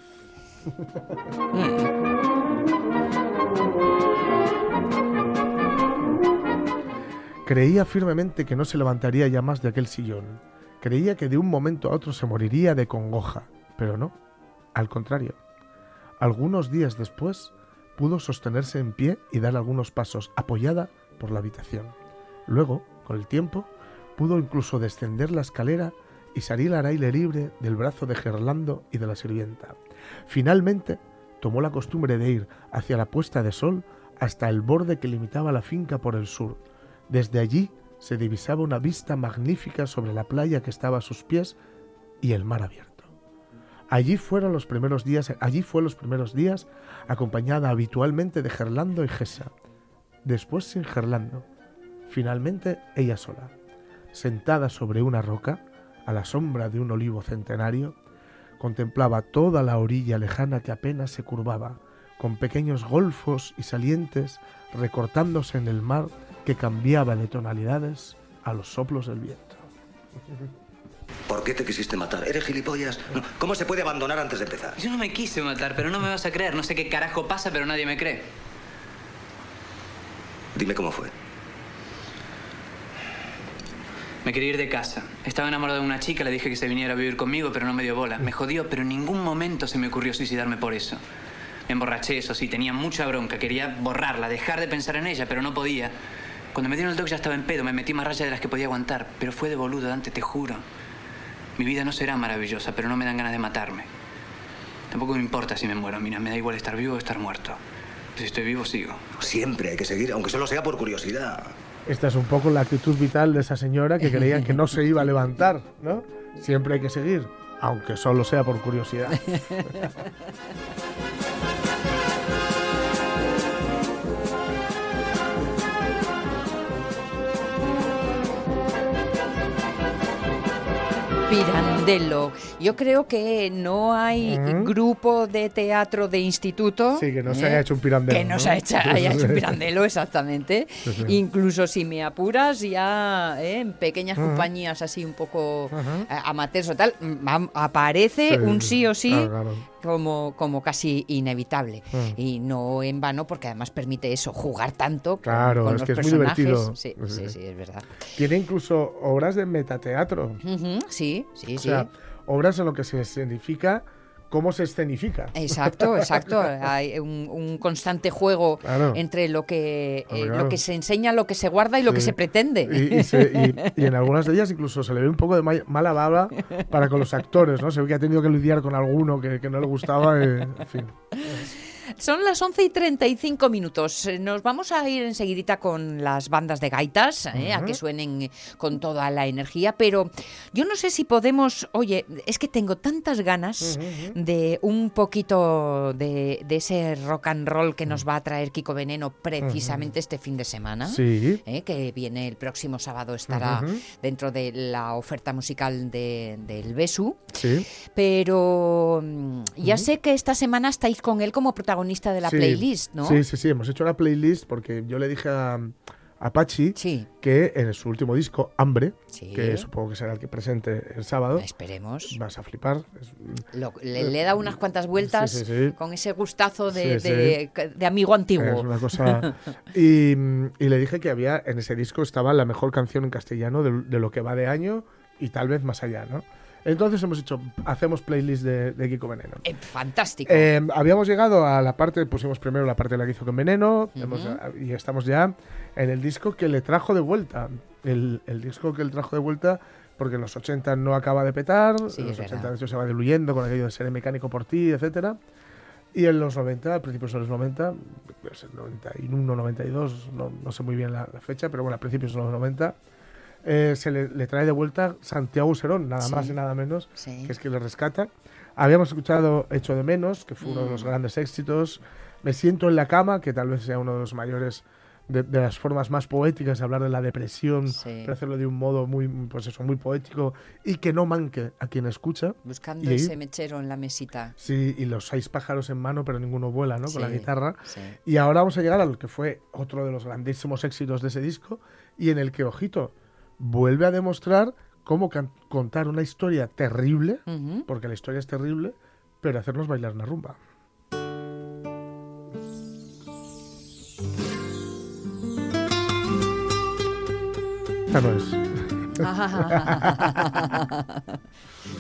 C: Creía firmemente que no se levantaría ya más de aquel sillón. Creía que de un momento a otro se moriría de congoja, pero no, al contrario. Algunos días después pudo sostenerse en pie y dar algunos pasos, apoyada por la habitación. Luego, con el tiempo, pudo incluso descender la escalera y salir al aire libre del brazo de Gerlando y de la sirvienta. Finalmente, tomó la costumbre de ir hacia la puesta de sol hasta el borde que limitaba la finca por el sur. Desde allí se divisaba una vista magnífica sobre la playa que estaba a sus pies y el mar abierto. Allí fueron los primeros días, allí fue los primeros días acompañada habitualmente de Gerlando y Gesa. Después sin Gerlando. Finalmente ella sola, sentada sobre una roca, a la sombra de un olivo centenario, contemplaba toda la orilla lejana que apenas se curvaba, con pequeños golfos y salientes recortándose en el mar que cambiaba de tonalidades a los soplos del viento.
E: ¿Por qué te quisiste matar? ¿Eres gilipollas? No, ¿Cómo se puede abandonar antes de empezar?
F: Yo no me quise matar, pero no me vas a creer. No sé qué carajo pasa, pero nadie me cree.
E: Dime cómo fue.
F: Me quería ir de casa. Estaba enamorado de una chica, le dije que se viniera a vivir conmigo, pero no me dio bola. Me jodió, pero en ningún momento se me ocurrió suicidarme por eso. Me emborraché, eso sí, tenía mucha bronca. Quería borrarla, dejar de pensar en ella, pero no podía. Cuando me dieron el toque ya estaba en pedo, me metí más raya de las que podía aguantar. Pero fue de boludo, Dante, te juro. Mi vida no será maravillosa, pero no me dan ganas de matarme. Tampoco me importa si me muero, mira, me da igual estar vivo o estar muerto. Si estoy vivo, sigo.
E: Siempre hay que seguir, aunque solo sea por curiosidad.
C: Esta es un poco la actitud vital de esa señora que creía que no se iba a levantar, ¿no? Siempre hay que seguir, aunque solo sea por curiosidad.
B: Pirandello. Yo creo que no hay grupo de teatro de instituto.
C: Sí, que no se
B: ¿eh?
C: haya hecho un pirandello,
B: Que no,
C: ¿no?
B: se haya hecho, haya hecho un pirandello, exactamente.
C: sí.
B: Incluso si me apuras, ya ¿eh? en pequeñas compañías así un poco eh, amateurs o tal, mm, aparece un sí o sí.
C: Claro, claro.
B: Como, como casi inevitable.
C: Mm.
B: Y no en vano, porque además permite eso, jugar tanto
C: Claro,
B: con
C: es
B: los
C: que es muy
B: personajes.
C: divertido.
B: Sí,
C: Sí,
B: sí,
C: sí.
B: sí, es verdad.
C: Tiene incluso obras de metateatro.
B: Ujú, sí, sí,
C: O
B: sí.
C: sea, obras en lo que se escenifica cómo se escenifica.
B: Exacto, exacto. Hay un, un constante juego
C: Claro.
B: entre lo que, eh, lo que se enseña, lo que se guarda y lo que se pretende.
C: Y, y se- y- y en algunas de ellas incluso se le ve un poco de ma- mala baba para con los actores, ¿no? Se ve que ha tenido que lidiar con alguno que, que no le gustaba, eh, en fin.
B: Son las 11 y 35 minutos. Eh, Nos vamos a ir enseguidita con las bandas de gaitas, eh, a que suenen con toda la energía, pero yo no sé si podemos, oye, es que tengo tantas ganas de un poquito de, de ese rock and roll que nos va a traer Kiko Veneno precisamente este fin de semana.
C: Sí.
B: eh, que viene el próximo sábado, estará dentro de la oferta musical de- del Besu.
C: Sí.
B: Pero mm, ya sé que esta semana estáis con él como protagonista de la
C: Sí.
B: playlist, ¿no?
C: Sí, sí, sí. Hemos hecho la playlist porque yo le dije a, a Pachi
B: Sí,
C: que en su último disco, Hambre,
B: Sí.
C: que supongo que será el que presente el sábado,
B: esperemos.
C: vas a flipar.
B: Lo- le, le da unas cuantas vueltas
C: Sí,
B: con ese gustazo de, de- de amigo antiguo.
C: Es una cosa. Y, y le dije que había en ese disco estaba la mejor canción en castellano de, de lo que va de año y tal vez más allá, ¿no? Entonces hemos hecho, hacemos playlist de, de Kiko Veneno.
B: Eh, fantástico.
C: Eh, habíamos llegado a la parte, pusimos primero la parte de la que hizo con Veneno hemos- y estamos ya en el disco que le trajo de vuelta. El, el disco que le trajo de vuelta porque en los 80 no acaba de petar,
B: Sí,
C: en
B: es
C: los 80
B: verdad.
C: de hecho se va diluyendo con aquello de ser mecánico por ti, etcétera. Y en los 90, a principios de los 90, pues el 91, 92, no, no sé muy bien la, la fecha, pero bueno, a principios de los 90, eh, se le, le trae de vuelta Santiago Serón, nada
B: Sí.
C: más y nada menos,
B: Sí.
C: que es que le rescata. Habíamos escuchado Hecho de Menos, que fue uno de
B: Mm.
C: los grandes éxitos. Me siento en la cama, que tal vez sea uno de los mayores, de, de las formas más poéticas de hablar de la depresión,
B: Sí.
C: pero hacerlo de un modo muy, pues eso, muy poético y que no manque a quien escucha.
B: Buscando
C: Y ahí-
B: ese mechero en la mesita.
C: Sí, y los seis pájaros en mano, pero ninguno vuela, ¿no? Con la
B: Sí,
C: guitarra.
B: sí.
C: Y ahora vamos a llegar al que fue otro de los grandísimos éxitos de ese disco y en el que, ojito, vuelve a demostrar cómo contar una historia terrible, porque la historia es terrible, pero hacernos bailar una rumba. Esta no es.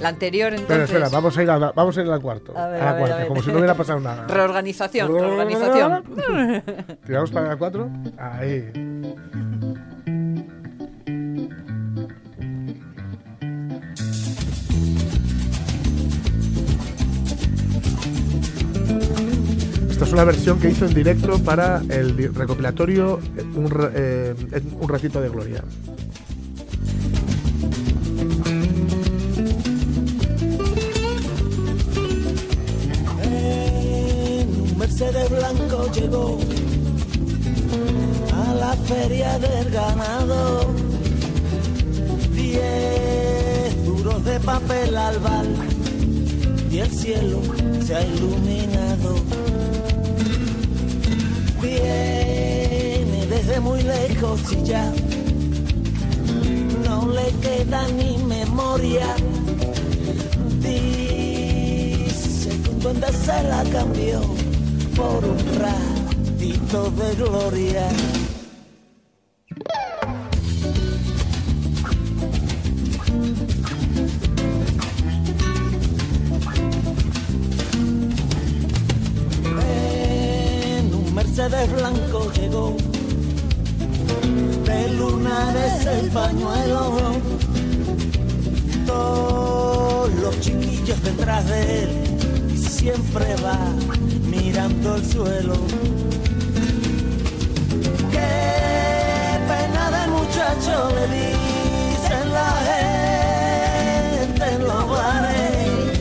B: la anterior
C: Pero
B: entonces.
C: espera, vamos a ir, a la- vamos a ir al cuarto.
B: A ver,
C: a la
B: a ver,
C: cuarta,
B: a ver.
C: como si no hubiera pasado nada.
B: Reorganización, reorganización.
C: ¿Tiramos para la 4? Ahí. Esta es una versión que hizo en directo para el recopilatorio eh, un, eh, un ratito de gloria.
G: Mercedes blanco llegó a la feria del ganado. Diez duros de papel al bal y el cielo se ha iluminado. Viene desde muy lejos y ya no le queda ni memoria. Dice que un duende se la cambió por un ratito de gloria. Mercedes blanco llegó. De lunares el pañuelo. Todos los chiquillos detrás de él siempre va mirando el suelo. Qué pena de muchacho le dicen la gente en los bares.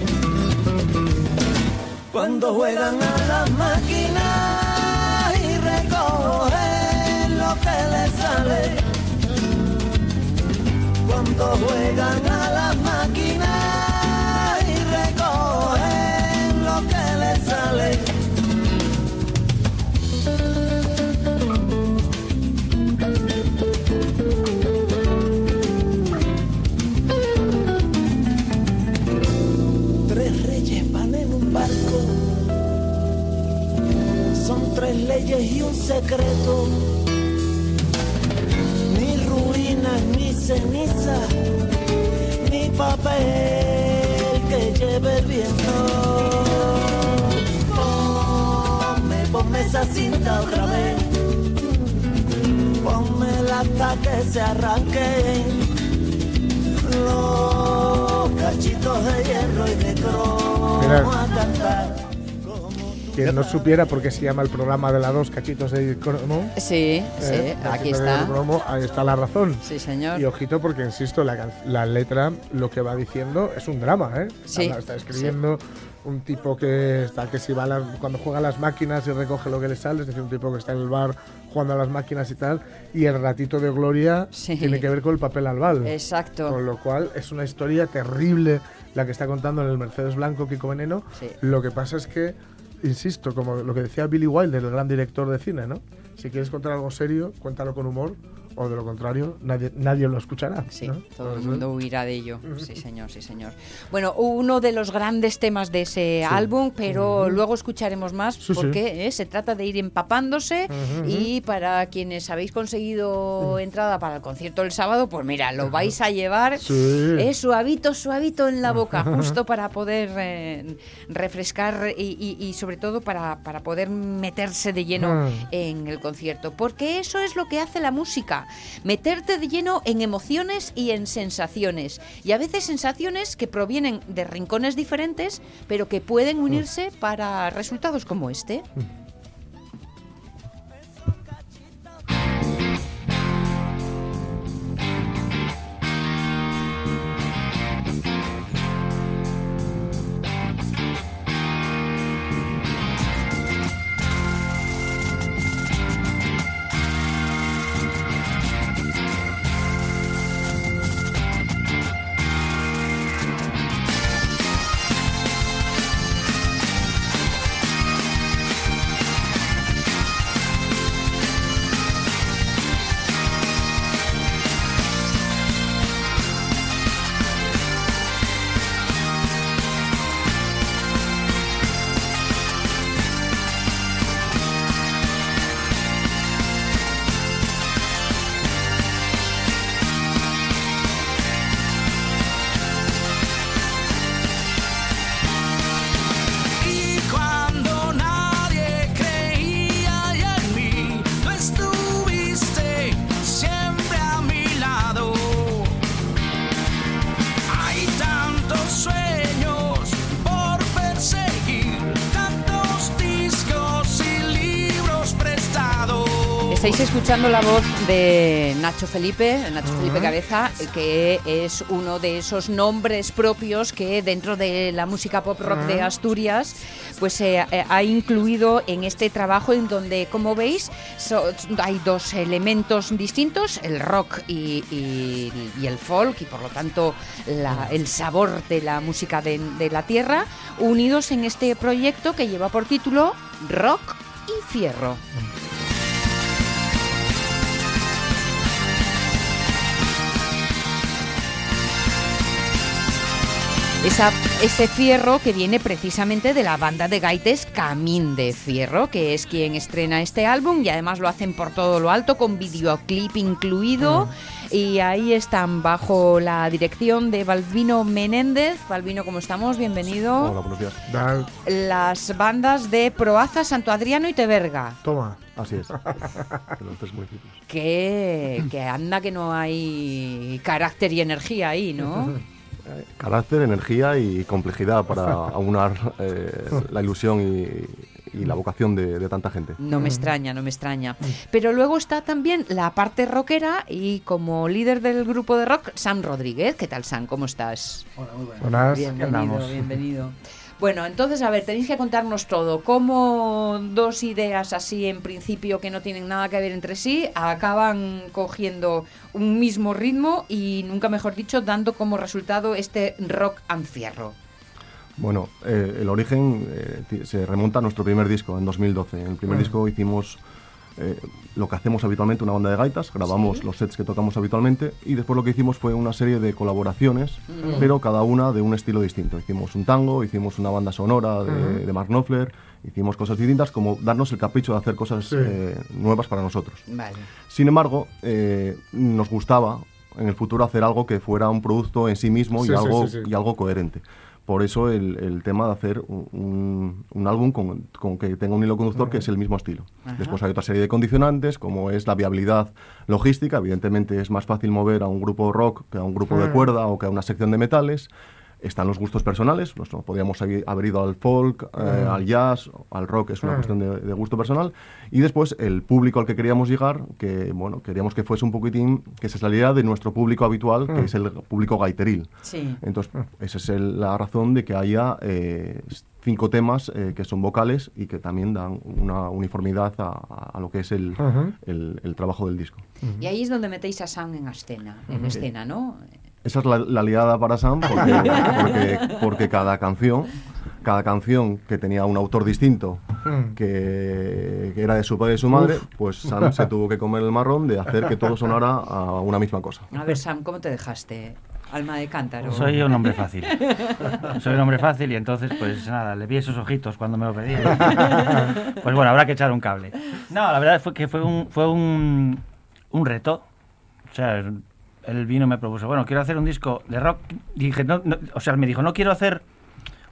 G: Cuando juegan a cuando juegan a las máquinas y recogen lo que les sale. Tres reyes van en un barco, son tres leyes y un secreto ceniza, ni papel que lleve el viento. Ponme, ponme esa cinta otra vez, ponme hasta que se arranquen los cachitos de hierro y de cromo a cantar.
C: Quien no supiera por qué se llama el programa de las dos cachitos de cromo,
B: Sí, sí,
C: ¿eh?
B: aquí
C: Cachitos de
B: está.
C: cromo, ahí está la razón.
B: Sí, señor.
C: Y ojito porque, insisto, la, la letra lo que va diciendo es un drama, ¿eh?
B: Sí,
C: Está escribiendo un tipo que está que si va a las- cuando juega a las máquinas y recoge lo que le sale, es decir, un tipo que está en el bar jugando a las máquinas y tal, y el ratito de gloria
B: Sí.
C: tiene que ver con el papel al bal.
B: Exacto.
C: Con lo cual es una historia terrible la que está contando en el Mercedes Blanco Kiko Veneno.
B: Sí.
C: Lo que pasa es que, insisto, como lo que decía Billy Wilder, el gran director de cine, ¿no? Si quieres contar algo serio, cuéntalo con humor, o de lo contrario, nadie, nadie lo escuchará.
B: Sí,
C: ¿no?
B: todo el mundo huirá de ello. Sí, señor, sí, señor. Bueno, uno de los grandes temas de ese álbum, pero luego escucharemos más
C: Sí, sí.
B: porque eh, se trata de ir empapándose y para quienes habéis conseguido entrada para el concierto del sábado, pues mira, lo vais a llevar
C: Sí.
B: eh, suavito, suavito en la boca, justo para poder eh, refrescar y, y- y sobre todo para, para poder meterse de lleno en el concierto. Porque eso es lo que hace la música. Meterte de lleno en emociones y en sensaciones. Y a veces sensaciones que provienen de rincones diferentes, pero que pueden unirse para resultados como este.
G: Y
B: escuchando la voz de Nacho Felipe, Nacho Felipe Cabeza, que es uno de esos nombres propios que dentro de la música pop rock de Asturias pues eh, eh, ha incluido en este trabajo en donde, como veis, so- hay dos elementos distintos, el rock y, y- y el folk, y por lo tanto la- el sabor de la música de, de la tierra, unidos en este proyecto que lleva por título Rock y Fierro. Esa- ese fierro que viene precisamente de la banda de gaites Camín de Fierro, que es quien estrena este álbum y además lo hacen por todo lo alto con videoclip incluido. Y ahí están bajo la dirección de Balvino Menéndez. Balvino, ¿cómo estamos? Bienvenido.
H: Hola, buenos días.
B: Las bandas de Proaza, Santo Adriano y Teberga.
C: toma.
H: Así es. De los tres municipios.
B: Que, que anda que no hay carácter y energía ahí, ¿no?
H: Carácter, energía y complejidad para aunar eh, la ilusión y, y la vocación de, de tanta gente.
B: No me extraña, no me extraña. Pero luego está también la parte rockera y como líder del grupo de rock, Sam Rodríguez. ¿Qué tal, Sam? ¿Cómo estás?
C: Buenas.
B: Bienvenido, bienvenido. Bueno, entonces, a ver, tenéis que contarnos todo. ¿Cómo dos ideas así, en principio, que no tienen nada que ver entre sí, acaban cogiendo un mismo ritmo y, nunca mejor dicho, dando como resultado este rock ancierro?
H: Bueno, eh, el origen eh, se remonta a nuestro primer disco, en 2012. En el primer disco hicimos eh, lo que hacemos habitualmente, una banda de gaitas, grabamos los sets que tocamos habitualmente y después lo que hicimos fue una serie de colaboraciones, pero cada una de un estilo distinto. Hicimos un tango, hicimos una banda sonora de, de Mark Knopfler, hicimos cosas distintas, como darnos el capricho de hacer cosas
C: Sí.
H: eh, nuevas para nosotros.
B: Vale.
H: Sin embargo, eh, nos gustaba en el futuro hacer algo que fuera un producto en sí mismo
C: Sí,
H: y,
C: sí,
H: algo,
C: sí, sí.
H: y algo coherente. Por eso el, el tema de hacer un, un- álbum con, con que tenga un hilo conductor que es el mismo estilo.
B: Ajá.
H: Después hay otra serie de condicionantes, como es la viabilidad logística. Evidentemente es más fácil mover a un grupo rock que a un grupo de
C: Mm.
H: cuerda o que a una sección de metales. Están los gustos personales, pues, no, podríamos haber ido al folk, eh,
C: Mm.
H: al jazz, al rock, es una
C: Mm.
H: cuestión de, de gusto personal. Y después el público al que queríamos llegar, que bueno, queríamos que fuese un poquitín, que se saliera de nuestro público habitual, que
C: Mm.
H: es el público gaiteril.
B: Sí.
H: Entonces, esa es el- la razón de que haya eh, cinco temas eh, que son vocales y que también dan una uniformidad a, a- a lo que es el,
C: Ujú.
H: el- el trabajo del disco.
B: Y ahí es donde metéis a Sam en escena, en escena, ¿no?
H: Esa es la, la liada para Sam, porque, porque, porque cada canción, cada canción que tenía un autor distinto,
C: Mm.
H: que, que era de su padre y su madre, pues Sam se tuvo que comer el marrón de hacer que todo sonara a una misma cosa.
B: A ver, Sam, ¿cómo te dejaste? Alma de cántaro.
I: Soy un hombre fácil. Soy un hombre fácil y entonces, pues nada, le vi esos ojitos cuando me lo pedía. Pues bueno, habrá que echar un cable. No, la verdad fue que fue un, fue un, un reto. O sea, él vino y me propuso, bueno, quiero hacer un disco de rock. Dije, no, no- o sea, él me dijo, no quiero hacer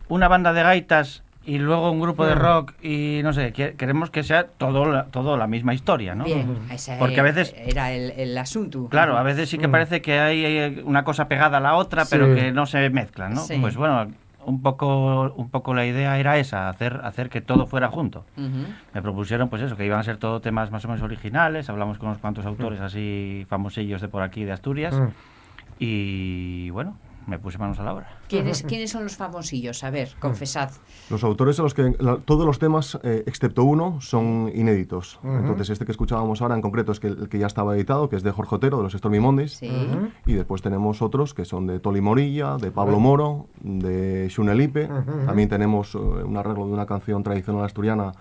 I: una banda de gaitas y luego un grupo de rock y no sé, que- queremos que sea todo la, todo la misma historia, ¿no?
B: Bien, ese
I: Porque a veces
B: era el, el asunto.
I: Claro, a veces sí que parece que hay una cosa pegada a la otra,
C: Sí.
I: pero que no se mezclan, ¿no?
B: Sí.
I: Pues bueno, un poco, un poco la idea era esa, hacer, hacer que todo fuera junto. Me propusieron, pues eso, que iban a ser todo temas más o menos originales. Hablamos con unos cuantos autores así famosillos de por aquí, de Asturias.
C: Mm.
I: Y bueno, me puse manos a la obra.
B: ¿Quiénes, ¿Quiénes son los famosillos? A ver, confesad.
H: Los autores a los que la- todos los temas, eh, excepto uno, son inéditos.
C: Ujú.
H: Entonces, este que escuchábamos ahora en concreto es que el que ya estaba editado, que es de Jorge Otero, de los Stormy Mondays.
B: Sí.
H: Y después tenemos otros que son de Toli Morilla, de Pablo Moro, de Xunelipe. También tenemos eh, un arreglo de una canción tradicional asturiana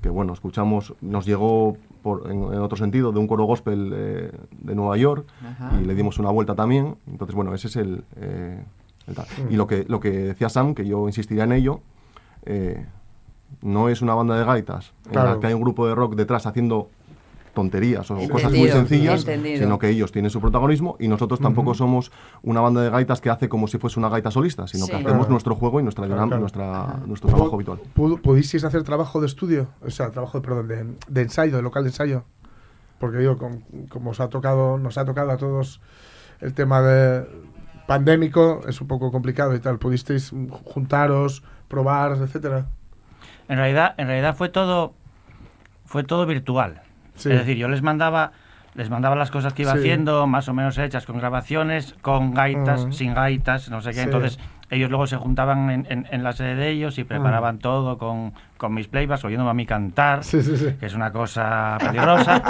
H: que, bueno, escuchamos, nos llegó por, en, en otro sentido de un coro gospel eh, de Nueva York
B: Ajá.
H: y le dimos una vuelta también. Entonces, bueno, ese es el... eh, el tal. Y lo que, lo que decía Sam, que yo insistiría en ello, eh, no es una banda de gaitas en la que hay un grupo de rock detrás haciendo tonterías o cosas muy sencillas,
B: entendido.
H: sino que ellos tienen su protagonismo y nosotros tampoco somos una banda de gaitas que hace como si fuese una gaita solista, sino
B: Sí.
H: que hacemos
C: Claro.
H: nuestro juego y nuestra,
C: Claro,
H: nuestra nuestro trabajo habitual.
C: ¿Pu- ¿Pudisteis hacer trabajo de estudio? O sea, trabajo, perdón, de, de ensayo, de local de ensayo. Porque digo, com- como os ha tocado, nos ha tocado a todos el tema de pandémico, es un poco complicado y tal. ¿Pudisteis juntaros, probar, etcétera?
I: En realidad, en realidad fue todo fue todo virtual.
C: Sí.
I: Es decir, yo les mandaba les mandaba las cosas que iba
C: Sí.
I: haciendo, más o menos hechas con grabaciones, con gaitas, sin gaitas, no sé qué.
C: Sí.
I: Entonces, ellos luego se juntaban en, en- en la sede de ellos y preparaban todo con, con mis playbacks, oyéndome a mí cantar,
C: Sí, sí, sí.
I: que es una cosa peligrosa.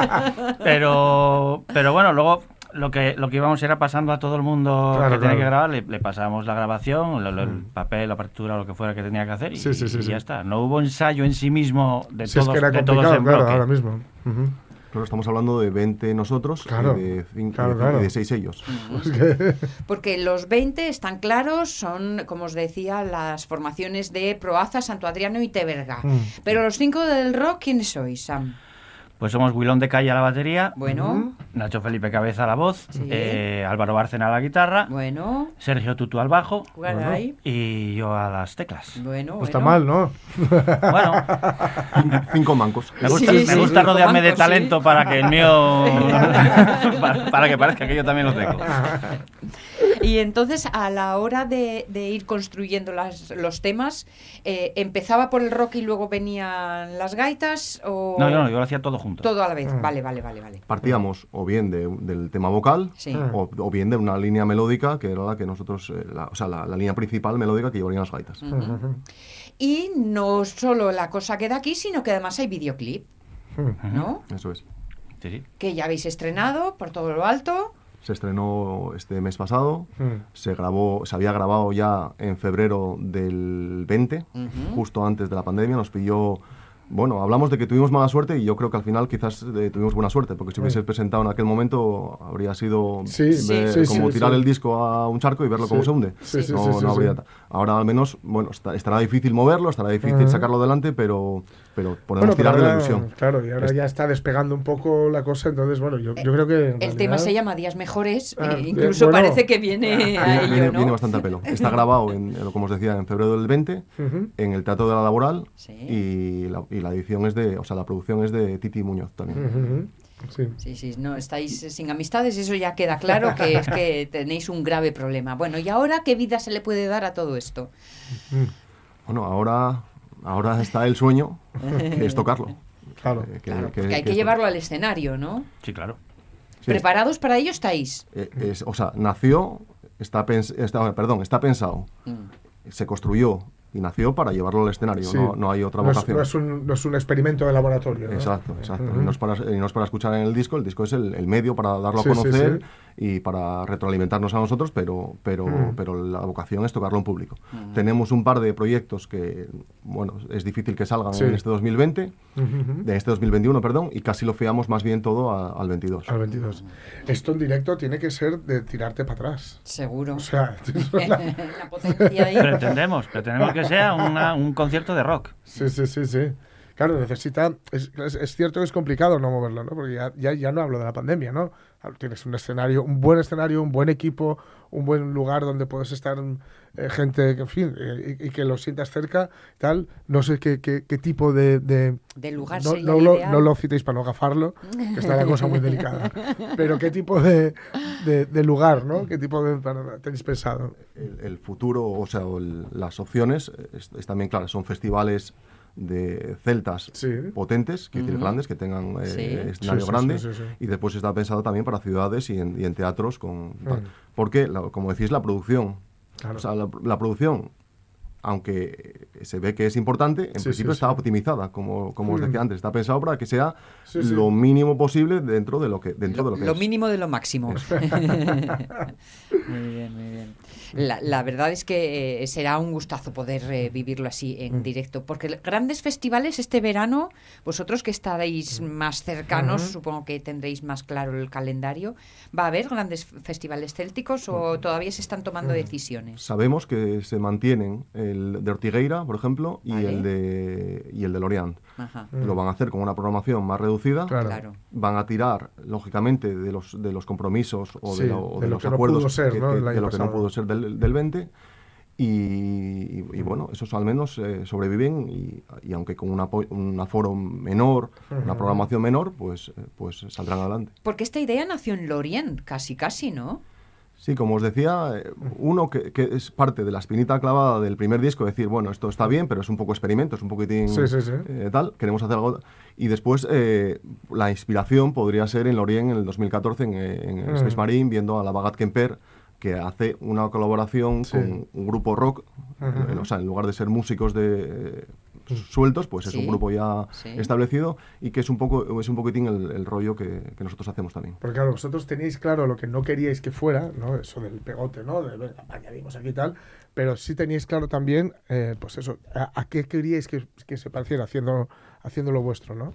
I: pero, pero bueno, luego lo que, lo que íbamos era pasando a todo el mundo
C: Claro,
I: que tenía que grabar, le, le pasábamos la grabación, lo- lo- el papel, la partitura, lo que fuera que tenía que hacer y,
C: Sí, sí, sí,
I: y
C: sí.
I: ya está. No hubo ensayo en sí mismo de
C: Si es
I: todos,
C: que era
I: de todos en
C: claro,
I: bloque.
C: ahora mismo. Ujú.
H: Claro, estamos hablando de 20 nosotros
C: Claro,
H: y de 5
C: claro,
H: de 6 ellos.
B: Porque los 20 están claros, son, como os decía, las formaciones de Proaza, Santo Adriano y Teberga.
C: Mm.
B: Pero los cinco del rock, ¿quiénes sois, Sam?
I: Pues somos Wilón de Calle a la batería,
B: Bueno,
I: Nacho Felipe Cabeza a la voz,
B: Sí.
I: eh, Álvaro Bárcena a la guitarra,
B: bueno,
I: Sergio Tutu al bajo
B: Garay.
I: y yo a las teclas.
B: Bueno,
C: no está
B: bueno.
C: mal, ¿no?
I: Bueno,
H: Cinco mancos.
I: me gusta,
B: Sí,
I: me
B: sí,
I: gusta
B: sí,
I: rodearme de talento para que el mío... para, para que parezca que yo también lo tengo.
B: Y entonces, a la hora de, de ir construyendo las- los temas, eh, ¿empezaba por el rock y luego venían las gaitas? O
I: No, no, yo lo hacía todo junto.
B: Todo a la vez.
C: Mm.
B: Vale, vale, vale, vale.
H: Partíamos o bien de- del tema vocal
B: Sí.
C: Mm.
H: o, o bien de una línea melódica que era la que nosotros, eh, la- o sea, la, la línea principal melódica que llevarían las gaitas.
B: Y no solo la cosa queda aquí, sino que además hay videoclip,
C: Mm.
B: ¿no?
H: Eso es.
I: Sí, sí.
B: Que ya habéis estrenado por todo lo alto.
H: Se estrenó este mes pasado.
C: Mm.
H: Se grabó, se había grabado ya en febrero del 20,
B: Ujú.
H: justo antes de la pandemia. Nos pilló. Bueno, hablamos de que tuvimos mala suerte y yo creo que al final quizás eh, tuvimos buena suerte, porque si hubiese presentado en aquel momento habría sido
C: Sí,
B: Sí.
H: ver-
C: sí,
H: como
C: sí,
H: tirar el disco a un charco y verlo cómo se hunde. No, habría Ahora al menos, bueno, está- estará difícil moverlo, estará difícil sacarlo adelante, pero, pero podemos
C: Bueno, pero
H: tirar de la ilusión.
C: claro, y ahora
H: Es-
C: ya está despegando un poco la cosa, entonces, bueno, yo, yo creo que...
B: El tema se llama Días Mejores.
C: Ah,
B: e
C: bien,
B: incluso
C: bueno.
B: parece que viene a
H: Viene,
B: ello,
H: viene-
B: ¿no?
H: viene bastante a pelo. Está grabado, en, como os decía, en febrero del 20,
C: Ujú.
H: en el Teatro de la Laboral,
B: Sí.
H: y, la, y la edición es de, o sea, la producción es de Titi Muñoz también.
C: Sí.
B: Sí, sí, no estáis eh, sin amistades, eso ya queda claro que es que tenéis un grave problema. Bueno, ¿y ahora qué vida se le puede dar a todo esto?
H: Bueno, ahora, ahora está el sueño, que es tocarlo.
C: Claro.
H: Eh, que-
B: Claro,
H: que-
B: porque hay que llevarlo al escenario, ¿no?
I: Sí, claro.
H: sí,
B: ¿Preparados para ello estáis?
H: eh, es- o sea, nació, está, pens- está- perdón, está pensado,
B: Mm.
H: se construyó y nació para llevarlo al escenario,
C: Sí.
H: no, no hay otra
C: No es,
H: vocación.
C: no es un, no es un experimento de laboratorio. ¿no?
H: Exacto, exacto. Y no es para, y no es para escuchar en el disco, el disco es el, el medio para darlo
C: Sí,
H: a
C: sí,
H: conocer
C: sí.
H: Y para retroalimentarnos a nosotros, pero, pero,
C: Mm.
H: pero la vocación es tocarlo en público. Tenemos un par de proyectos que, bueno, es difícil que salgan
C: Sí.
H: en este 2020,
C: Ujú, ujú.
H: de este 2021, perdón, y casi lo fiamos más bien todo a- al 22.
C: Al 22. Esto en directo tiene que ser de tirarte para atrás.
B: Seguro.
C: O sea,
B: potencia ahí.
I: Pretendemos, pretendemos que sea una- un concierto de rock.
C: sí, sí, sí, sí. claro, necesita. Es, es- es cierto que es complicado no moverlo, ¿no? Porque ya, ya, ya no hablo de la pandemia, ¿no? Tienes un escenario, un buen escenario, un buen equipo, un buen lugar donde puedes estar eh, gente, que, en fin, eh, y, y que lo sientas cerca, tal. No sé qué, qué, qué tipo de. de
B: De lugar
C: no,
B: sería
C: no lo, no lo citéis para no gafarlo, que está la cosa muy delicada. Pero qué tipo de, de, de lugar, ¿no? ¿Qué tipo de para- tenéis pensado?
H: El, el futuro, o sea, el- las opciones, eh, es, es también claro, son festivales de celtas
C: Sí.
H: potentes, que decir,
B: Ujú.
H: grandes, que tengan eh,
B: Sí.
H: escenario
C: Sí, sí,
H: grande,
C: sí, sí, sí.
H: y después está pensado también para ciudades y en, y en teatros con... tal.
C: Mm.
H: Porque, la- como decís, la producción,
C: Claro.
H: o sea, la, la producción, aunque se ve que es importante, en
C: Sí,
H: principio
C: sí,
H: está
C: sí.
H: optimizada, como, como os
C: Mm.
H: decía antes, está pensado para que sea
C: Sí, sí.
H: lo mínimo posible dentro de lo que, dentro de
B: Lo,
H: lo que
B: lo
H: es.
B: mínimo de lo máximo. muy bien, muy bien. La, la verdad es que eh, será un gustazo poder eh, vivirlo así
C: Mm.
B: en directo, porque grandes festivales este verano, vosotros que estaréis más cercanos,
C: Mm.
B: Supongo que tendréis más claro el calendario, ¿va a haber grandes festivales célticos
C: Mm.
B: o todavía se están tomando decisiones?
H: Sabemos que se mantienen el de Ortigueira, por ejemplo, y
B: Vale.
H: el de y el de Lorient.
B: Ajá,
C: Mm.
H: Lo van a hacer con una programación más reducida.
C: Claro.
B: claro.
H: Van a tirar, lógicamente, de los, de los compromisos o
C: Sí,
H: de, lo- o
C: de
H: de
C: lo
H: los
C: que no
H: acuerdos
C: pudo ser,
H: que-
C: ¿no?
H: que-
C: el
H: de lo que no pudo ser del, del 20. Y, y- y bueno, esos al menos eh, sobreviven y, y aunque con un, apo- un aforo menor, una
C: Ujú.
H: programación menor, pues, eh, pues saldrán adelante.
B: Porque esta idea nació en Lorient, casi, casi, ¿no?
H: Sí, como os decía, eh, uno que, que es parte de la espinita clavada del primer disco, decir, bueno, esto está bien, pero es un poco experimento, es un poquitín
C: Sí, sí, sí.
H: eh, tal, queremos hacer algo. Y después eh, la inspiración podría ser en Lorient en el 2014, en, en el
C: Mm.
H: Space Marine, viendo a la Bagat Kemper, que hace una colaboración
C: Sí.
H: con un grupo rock, eh, o sea, en lugar de ser músicos de... eh, sueltos, pues es
B: Sí,
H: un grupo ya
B: sí.
H: establecido y que es un poco es un poquitín el, el rollo que, que nosotros hacemos también.
C: Porque claro, vosotros teníais claro lo que no queríais que fuera, ¿no? Eso del pegote, ¿no? De venga, añadimos aquí y tal. Pero sí teníais claro también, eh, pues eso, a, a qué queríais que, que se pareciera haciendo, haciendo lo vuestro, ¿no?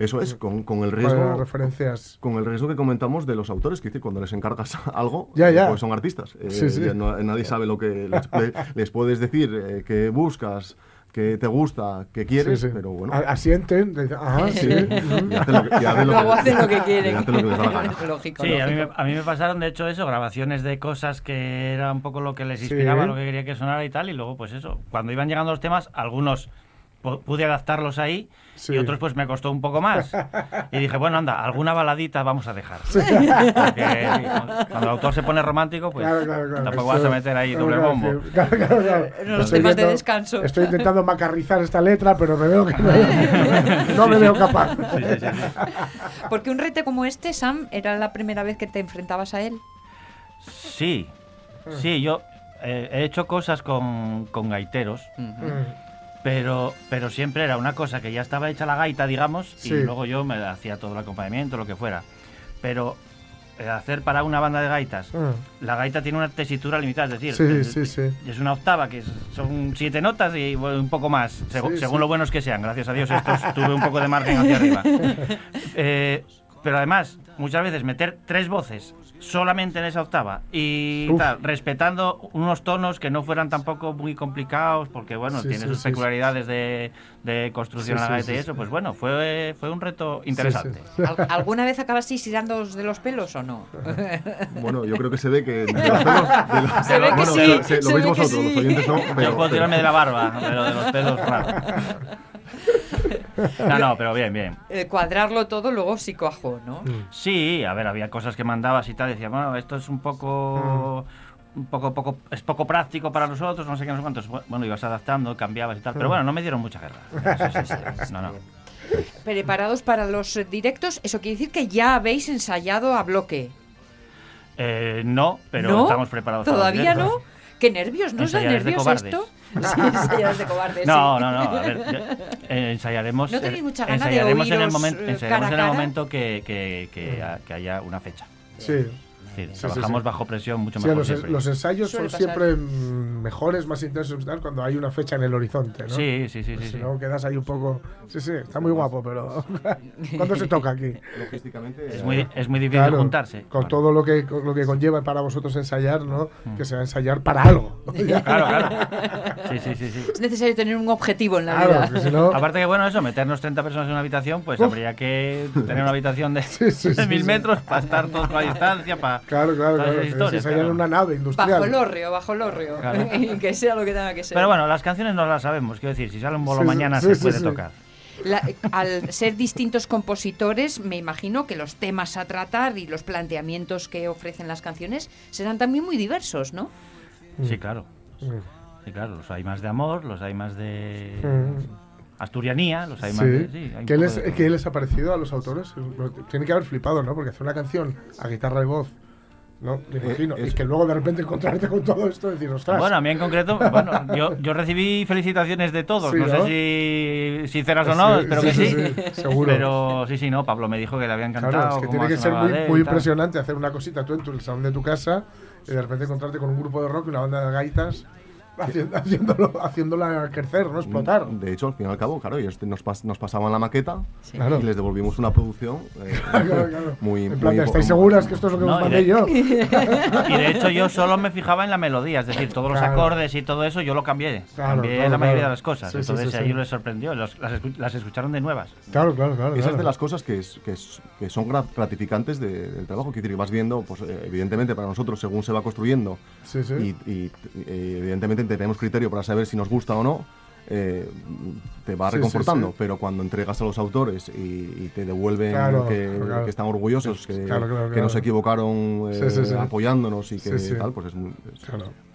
H: Eso es, con, con el riesgo...
C: referencias.
H: Con el riesgo que comentamos de los autores, que dice, cuando les encargas algo,
C: Ya,
H: eh,
C: ya.
H: pues son artistas. Eh,
C: Sí, sí.
H: ya no- nadie sabe lo que les, le- les puedes decir, eh, que buscas, que te gusta, que quieres,
C: Sí, sí.
H: pero bueno.
C: Asienten, ajá, sí.
H: y hacen lo que, y hacen lo
B: Luego
H: que-
B: hacen lo que
H: y
B: quieren.
H: hacen lo que les da la gana.
B: Lógico,
I: Sí, a mí, me, a mí me pasaron, de hecho, eso, grabaciones de cosas que era un poco lo que les
C: Sí.
I: inspiraba, lo que quería que sonara y tal, y luego, pues eso, cuando iban llegando los temas, algunos pude adaptarlos ahí
C: Sí.
I: y otros pues me costó un poco más. Y dije, bueno, anda, alguna baladita vamos a dejar. Porque cuando el autor se pone romántico, pues
C: Claro, claro, claro.
I: tampoco
C: Eso-
I: vas a meter ahí doble
C: claro,
I: bombo.
C: sí. Claro, claro, claro.
B: Los
C: Estoy
B: temas de descanso.
C: Estoy intentando macarrizar esta letra, pero me veo que no, no me veo capaz.
I: Sí, sí, sí, sí.
B: Porque un rete como este, Sam, era la primera vez que te enfrentabas a él.
I: Sí, sí, yo eh, he hecho cosas con, con gaiteros,
C: Mm.
I: Pero, pero siempre era una cosa que ya estaba hecha la gaita, digamos,
C: Sí.
I: y luego yo me hacía todo el acompañamiento, lo que fuera. Pero eh, hacer para una banda de gaitas,
C: Mm.
I: la gaita tiene una tesitura limitada, es decir,
C: Sí,
I: es,
C: sí, sí.
I: es una octava que son siete notas y un poco más, según lo buenos que sean. Gracias a Dios, estos tuve un poco de margen hacia arriba. Eh, pero además, muchas veces meter tres voces solamente en esa octava y
C: Uf.
I: tal, respetando unos tonos que no fueran tampoco muy complicados, porque bueno,
C: Sí,
I: tiene
C: sí,
I: sus
C: sí, sí.
I: peculiaridades de, de construcción
C: Sí,
I: a la
C: sí,
I: gaita
C: sí,
I: y
C: sí.
I: eso, pues bueno, fue, fue un reto interesante.
C: Sí, sí.
B: ¿Al- ¿Alguna vez acabasteis tirándoos de los pelos o no?
H: Bueno, yo creo que se ve que... de los pelos- de los-
B: Se ve que
H: bueno,
B: sí,
H: se-
B: se
H: lo
B: ve
H: veis
B: que
H: vosotros,
B: sí.
H: los oyentes no, pero...
I: Yo puedo tirarme de la barba, pero de los pelos, raro. No, no, pero bien, bien.
B: El cuadrarlo todo luego sí coajó, ¿no?
C: Mm.
I: Sí, a ver, había cosas que mandabas y tal, decía, bueno, esto es un poco un poco poco es poco práctico para nosotros, no sé qué, no sé cuántos. Bueno, ibas adaptando, cambiabas y tal, pero bueno, no me dieron mucha guerra. Eso sí, sí, no, no.
B: Preparados para los directos, eso quiere decir que ya habéis ensayado a bloque.
I: Eh, no, pero
B: ¿No?
I: estamos preparados. para los
B: ¿Todavía no? ¿Qué nervios? ¿No
I: de
B: nervios
I: cobardes.
B: esto? Sí, ensayar es de cobardes.
I: No,
B: sí.
I: no, no, a ver, eh, ensayaremos.
B: ¿No tenéis
I: eh,
B: mucha gana de
I: ensayaremos en el momento,
B: eh,
I: ensayaremos
B: cara a
I: en el momento que, que, que, que haya una fecha.
C: Sí.
I: Decir,
C: Sí,
I: trabajamos
C: sí.
I: bajo presión mucho
C: Sí,
I: mejor
C: los,
I: siempre.
C: los ensayos
B: Suele
C: son
B: pasar.
C: siempre mm, mejores, más intensos cuando hay una fecha en el horizonte, ¿no?
I: Sí, sí, sí,
C: Pues
I: sí,
C: si
I: sí.
C: no, quedas ahí un poco... Sí, sí, está muy guapo, pero... ¿Cuándo se toca aquí?
H: Logísticamente.
I: Es muy, es muy difícil
C: Claro,
I: juntarse.
C: Con todo lo que, con lo que conlleva para vosotros ensayar, ¿no? Que sea ensayar para algo.
I: Mm. Claro, claro. Sí, sí, sí, sí.
B: Es necesario tener un objetivo en la
C: Claro,
B: vida.
C: que si no...
I: Aparte que, bueno, eso, meternos 30 personas en una habitación, pues
C: Uf.
I: habría que tener una habitación de,
C: Sí, sí,
I: de
C: sí,
I: mil
C: sí.
I: metros para estar todos a distancia, para...
C: Claro, claro,
I: todas
C: claro. que
I: historias,
C: se ensayar
I: claro.
C: en una nave industrial.
B: Bajo el hórreo, bajo el.
I: Claro.
B: y que sea lo que tenga que ser.
I: Pero bueno, las canciones no las sabemos, quiero decir, si sale un bolo
C: Sí,
I: mañana
C: sí,
I: se
C: sí,
I: puede
C: sí.
I: tocar.
B: La- al ser distintos compositores, me imagino que los temas a tratar y los planteamientos que ofrecen las canciones serán también muy diversos, ¿no?
I: Sí, claro.
C: Mm.
I: Sí, claro, los hay más de amor, los hay más de
C: Mm.
I: asturianía, los hay
C: Sí.
I: más de... Sí, hay un
C: ¿Qué,
I: poco
C: les,
I: de todo.
C: ¿Qué les ha parecido a los autores? Tiene que haber flipado, ¿no? Porque hacer una canción a guitarra y voz, ¿no? Me imagino.
H: es-
C: Y que luego de repente encontrarte con todo esto y decir, ostras.
I: Bueno, a mí en concreto, bueno, yo, yo recibí felicitaciones de todos,
C: Sí,
I: no,
C: ¿no?
I: sé si sinceras o no,
C: Sí,
I: espero
C: sí,
I: que sí.
C: sí, sí, seguro.
I: Pero sí, sí, no, Pablo me dijo que le había encantado.
C: Claro, es que tiene que ser muy, muy impresionante hacer una cosita tú en tu, el salón de tu casa y de repente encontrarte con un grupo de rock y una banda de gaitas haci- haciéndolo, haciéndola crecer, ¿no? Explotar.
H: De hecho, al fin y al cabo, claro, ellos nos, pas- nos pasaban la maqueta
C: Claro.
H: y les devolvimos una producción eh,
C: Claro, claro.
H: muy...
C: en plan,
H: muy-
C: ¿estáis seguras que esto es lo que
I: No,
C: os
I: y
C: mandé
I: de-
C: yo?
I: Y de hecho yo solo me fijaba en la melodía, es decir, todos los acordes y todo eso yo lo cambié.
C: Claro,
I: cambié
C: claro,
I: la mayoría de las cosas.
C: Sí, sí,
I: Entonces
C: sí,
I: a
C: sí.
I: ellos les sorprendió, los- las, escu- las escucharon de nuevas.
C: Claro, claro, claro.
H: Esas
C: claro.
H: de las cosas que, es- que, es- que son gra- gratificantes de- del trabajo, que decir, que vas viendo, pues eh, evidentemente para nosotros, según se va construyendo,
C: Sí, sí.
H: y, y, eh, evidentemente tenemos criterio para saber si nos gusta o no, eh, te va
C: Sí,
H: reconfortando,
C: sí.
H: pero cuando entregas a los autores y, y te devuelven
C: Claro,
H: que,
C: claro.
H: que están orgullosos, que,
C: Claro,
H: que no se equivocaron eh, apoyándonos y que tal, pues es muy... es-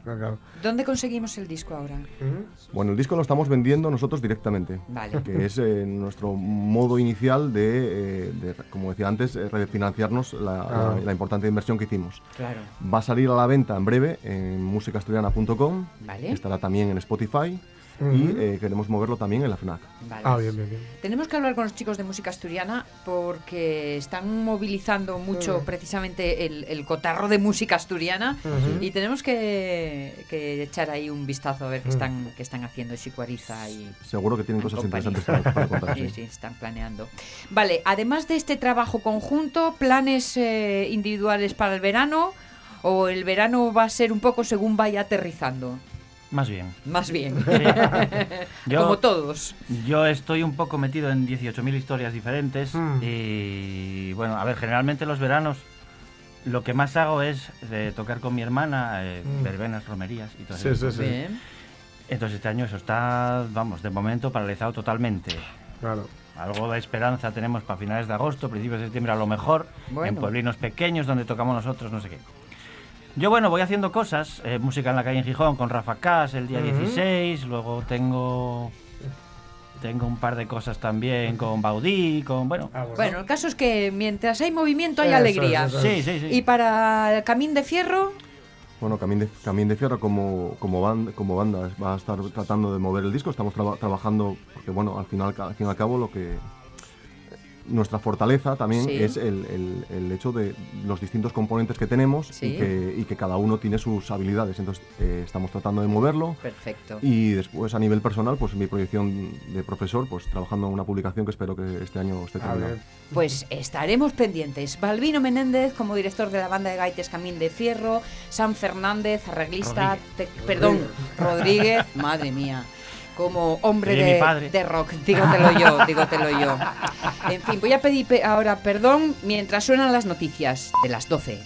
C: Claro, claro, claro.
B: ¿Dónde conseguimos el disco ahora?
C: Ujú.
H: Bueno, el disco lo estamos vendiendo nosotros directamente,
B: Vale.
H: que es eh, nuestro modo inicial de, eh, de, como decía antes, eh, refinanciarnos la,
C: Ah.
H: la- la importante inversión que hicimos.
B: Claro.
H: Va a salir a la venta en breve en musicaasturiana.com,
B: Vale.
H: estará también en Spotify
C: Ujú.
H: y eh, queremos moverlo también en la FNAC.
B: Vale.
C: Ah, bien, bien, bien.
B: Tenemos que hablar con los chicos de música asturiana porque están movilizando mucho precisamente el, el cotarro de música asturiana
C: Ujú.
B: y tenemos que, que echar ahí un vistazo a ver qué están, qué están haciendo Chicuariza y
H: Seguro que tienen cosas
B: compañía.
H: interesantes para, para contar.
B: Sí,
H: sí.
B: sí, están planeando. Vale, además de este trabajo conjunto, ¿planes eh, individuales para el verano? ¿O el verano va a ser un poco según vaya aterrizando?
I: Más bien.
B: Más bien.
I: Sí. Yo-
B: Como todos.
I: Yo estoy un poco metido en 18.000 historias diferentes
C: Mm.
I: y bueno, a ver, generalmente los veranos lo que más hago es eh, tocar con mi hermana, eh,
C: Mm.
I: verbenas, romerías y todo
C: Sí,
I: eso.
C: sí.
B: Bien.
I: Entonces este año eso está, vamos, de momento paralizado totalmente.
C: Claro.
I: Algo de esperanza tenemos para finales de agosto, principios de septiembre a lo mejor,
B: Bueno.
I: en pueblinos pequeños donde tocamos nosotros, no sé qué. Yo, bueno, voy haciendo cosas, eh, música en la calle en Gijón con Rafa Cas el día
C: Ujú.
I: 16, luego tengo tengo un par de cosas también con Baudí, con, bueno,
C: Ah,
B: Bueno, el caso es que mientras hay movimiento hay
C: Eso,
B: alegría.
C: eso,
I: sí, sí, sí.
B: Y para el Camín de Fierro,
H: Bueno, Camín de, Camín de Fierro como, como, banda, como banda va a estar tratando de mover el disco. Estamos traba- trabajando, porque bueno, al final, al fin y al cabo, lo que nuestra fortaleza también
B: Sí.
H: es el, el- el hecho de los distintos componentes que tenemos
B: Sí.
H: y, que, y que cada uno tiene sus habilidades. Entonces, eh, estamos tratando de moverlo.
B: perfecto.
H: Y después, a nivel personal, pues mi proyección de profesor, pues trabajando en una publicación que espero que este año esté terminada.
B: Pues estaremos pendientes. Balbino Menéndez como director de la banda de gaites Camín de Fierro, Sam Fernández, arreglista, te- perdón, Rodríguez, madre mía, como hombre de, rock, dígotelo yo, dígotelo yo. En fin, voy a pedir pe- ahora perdón mientras suenan las noticias de las 12.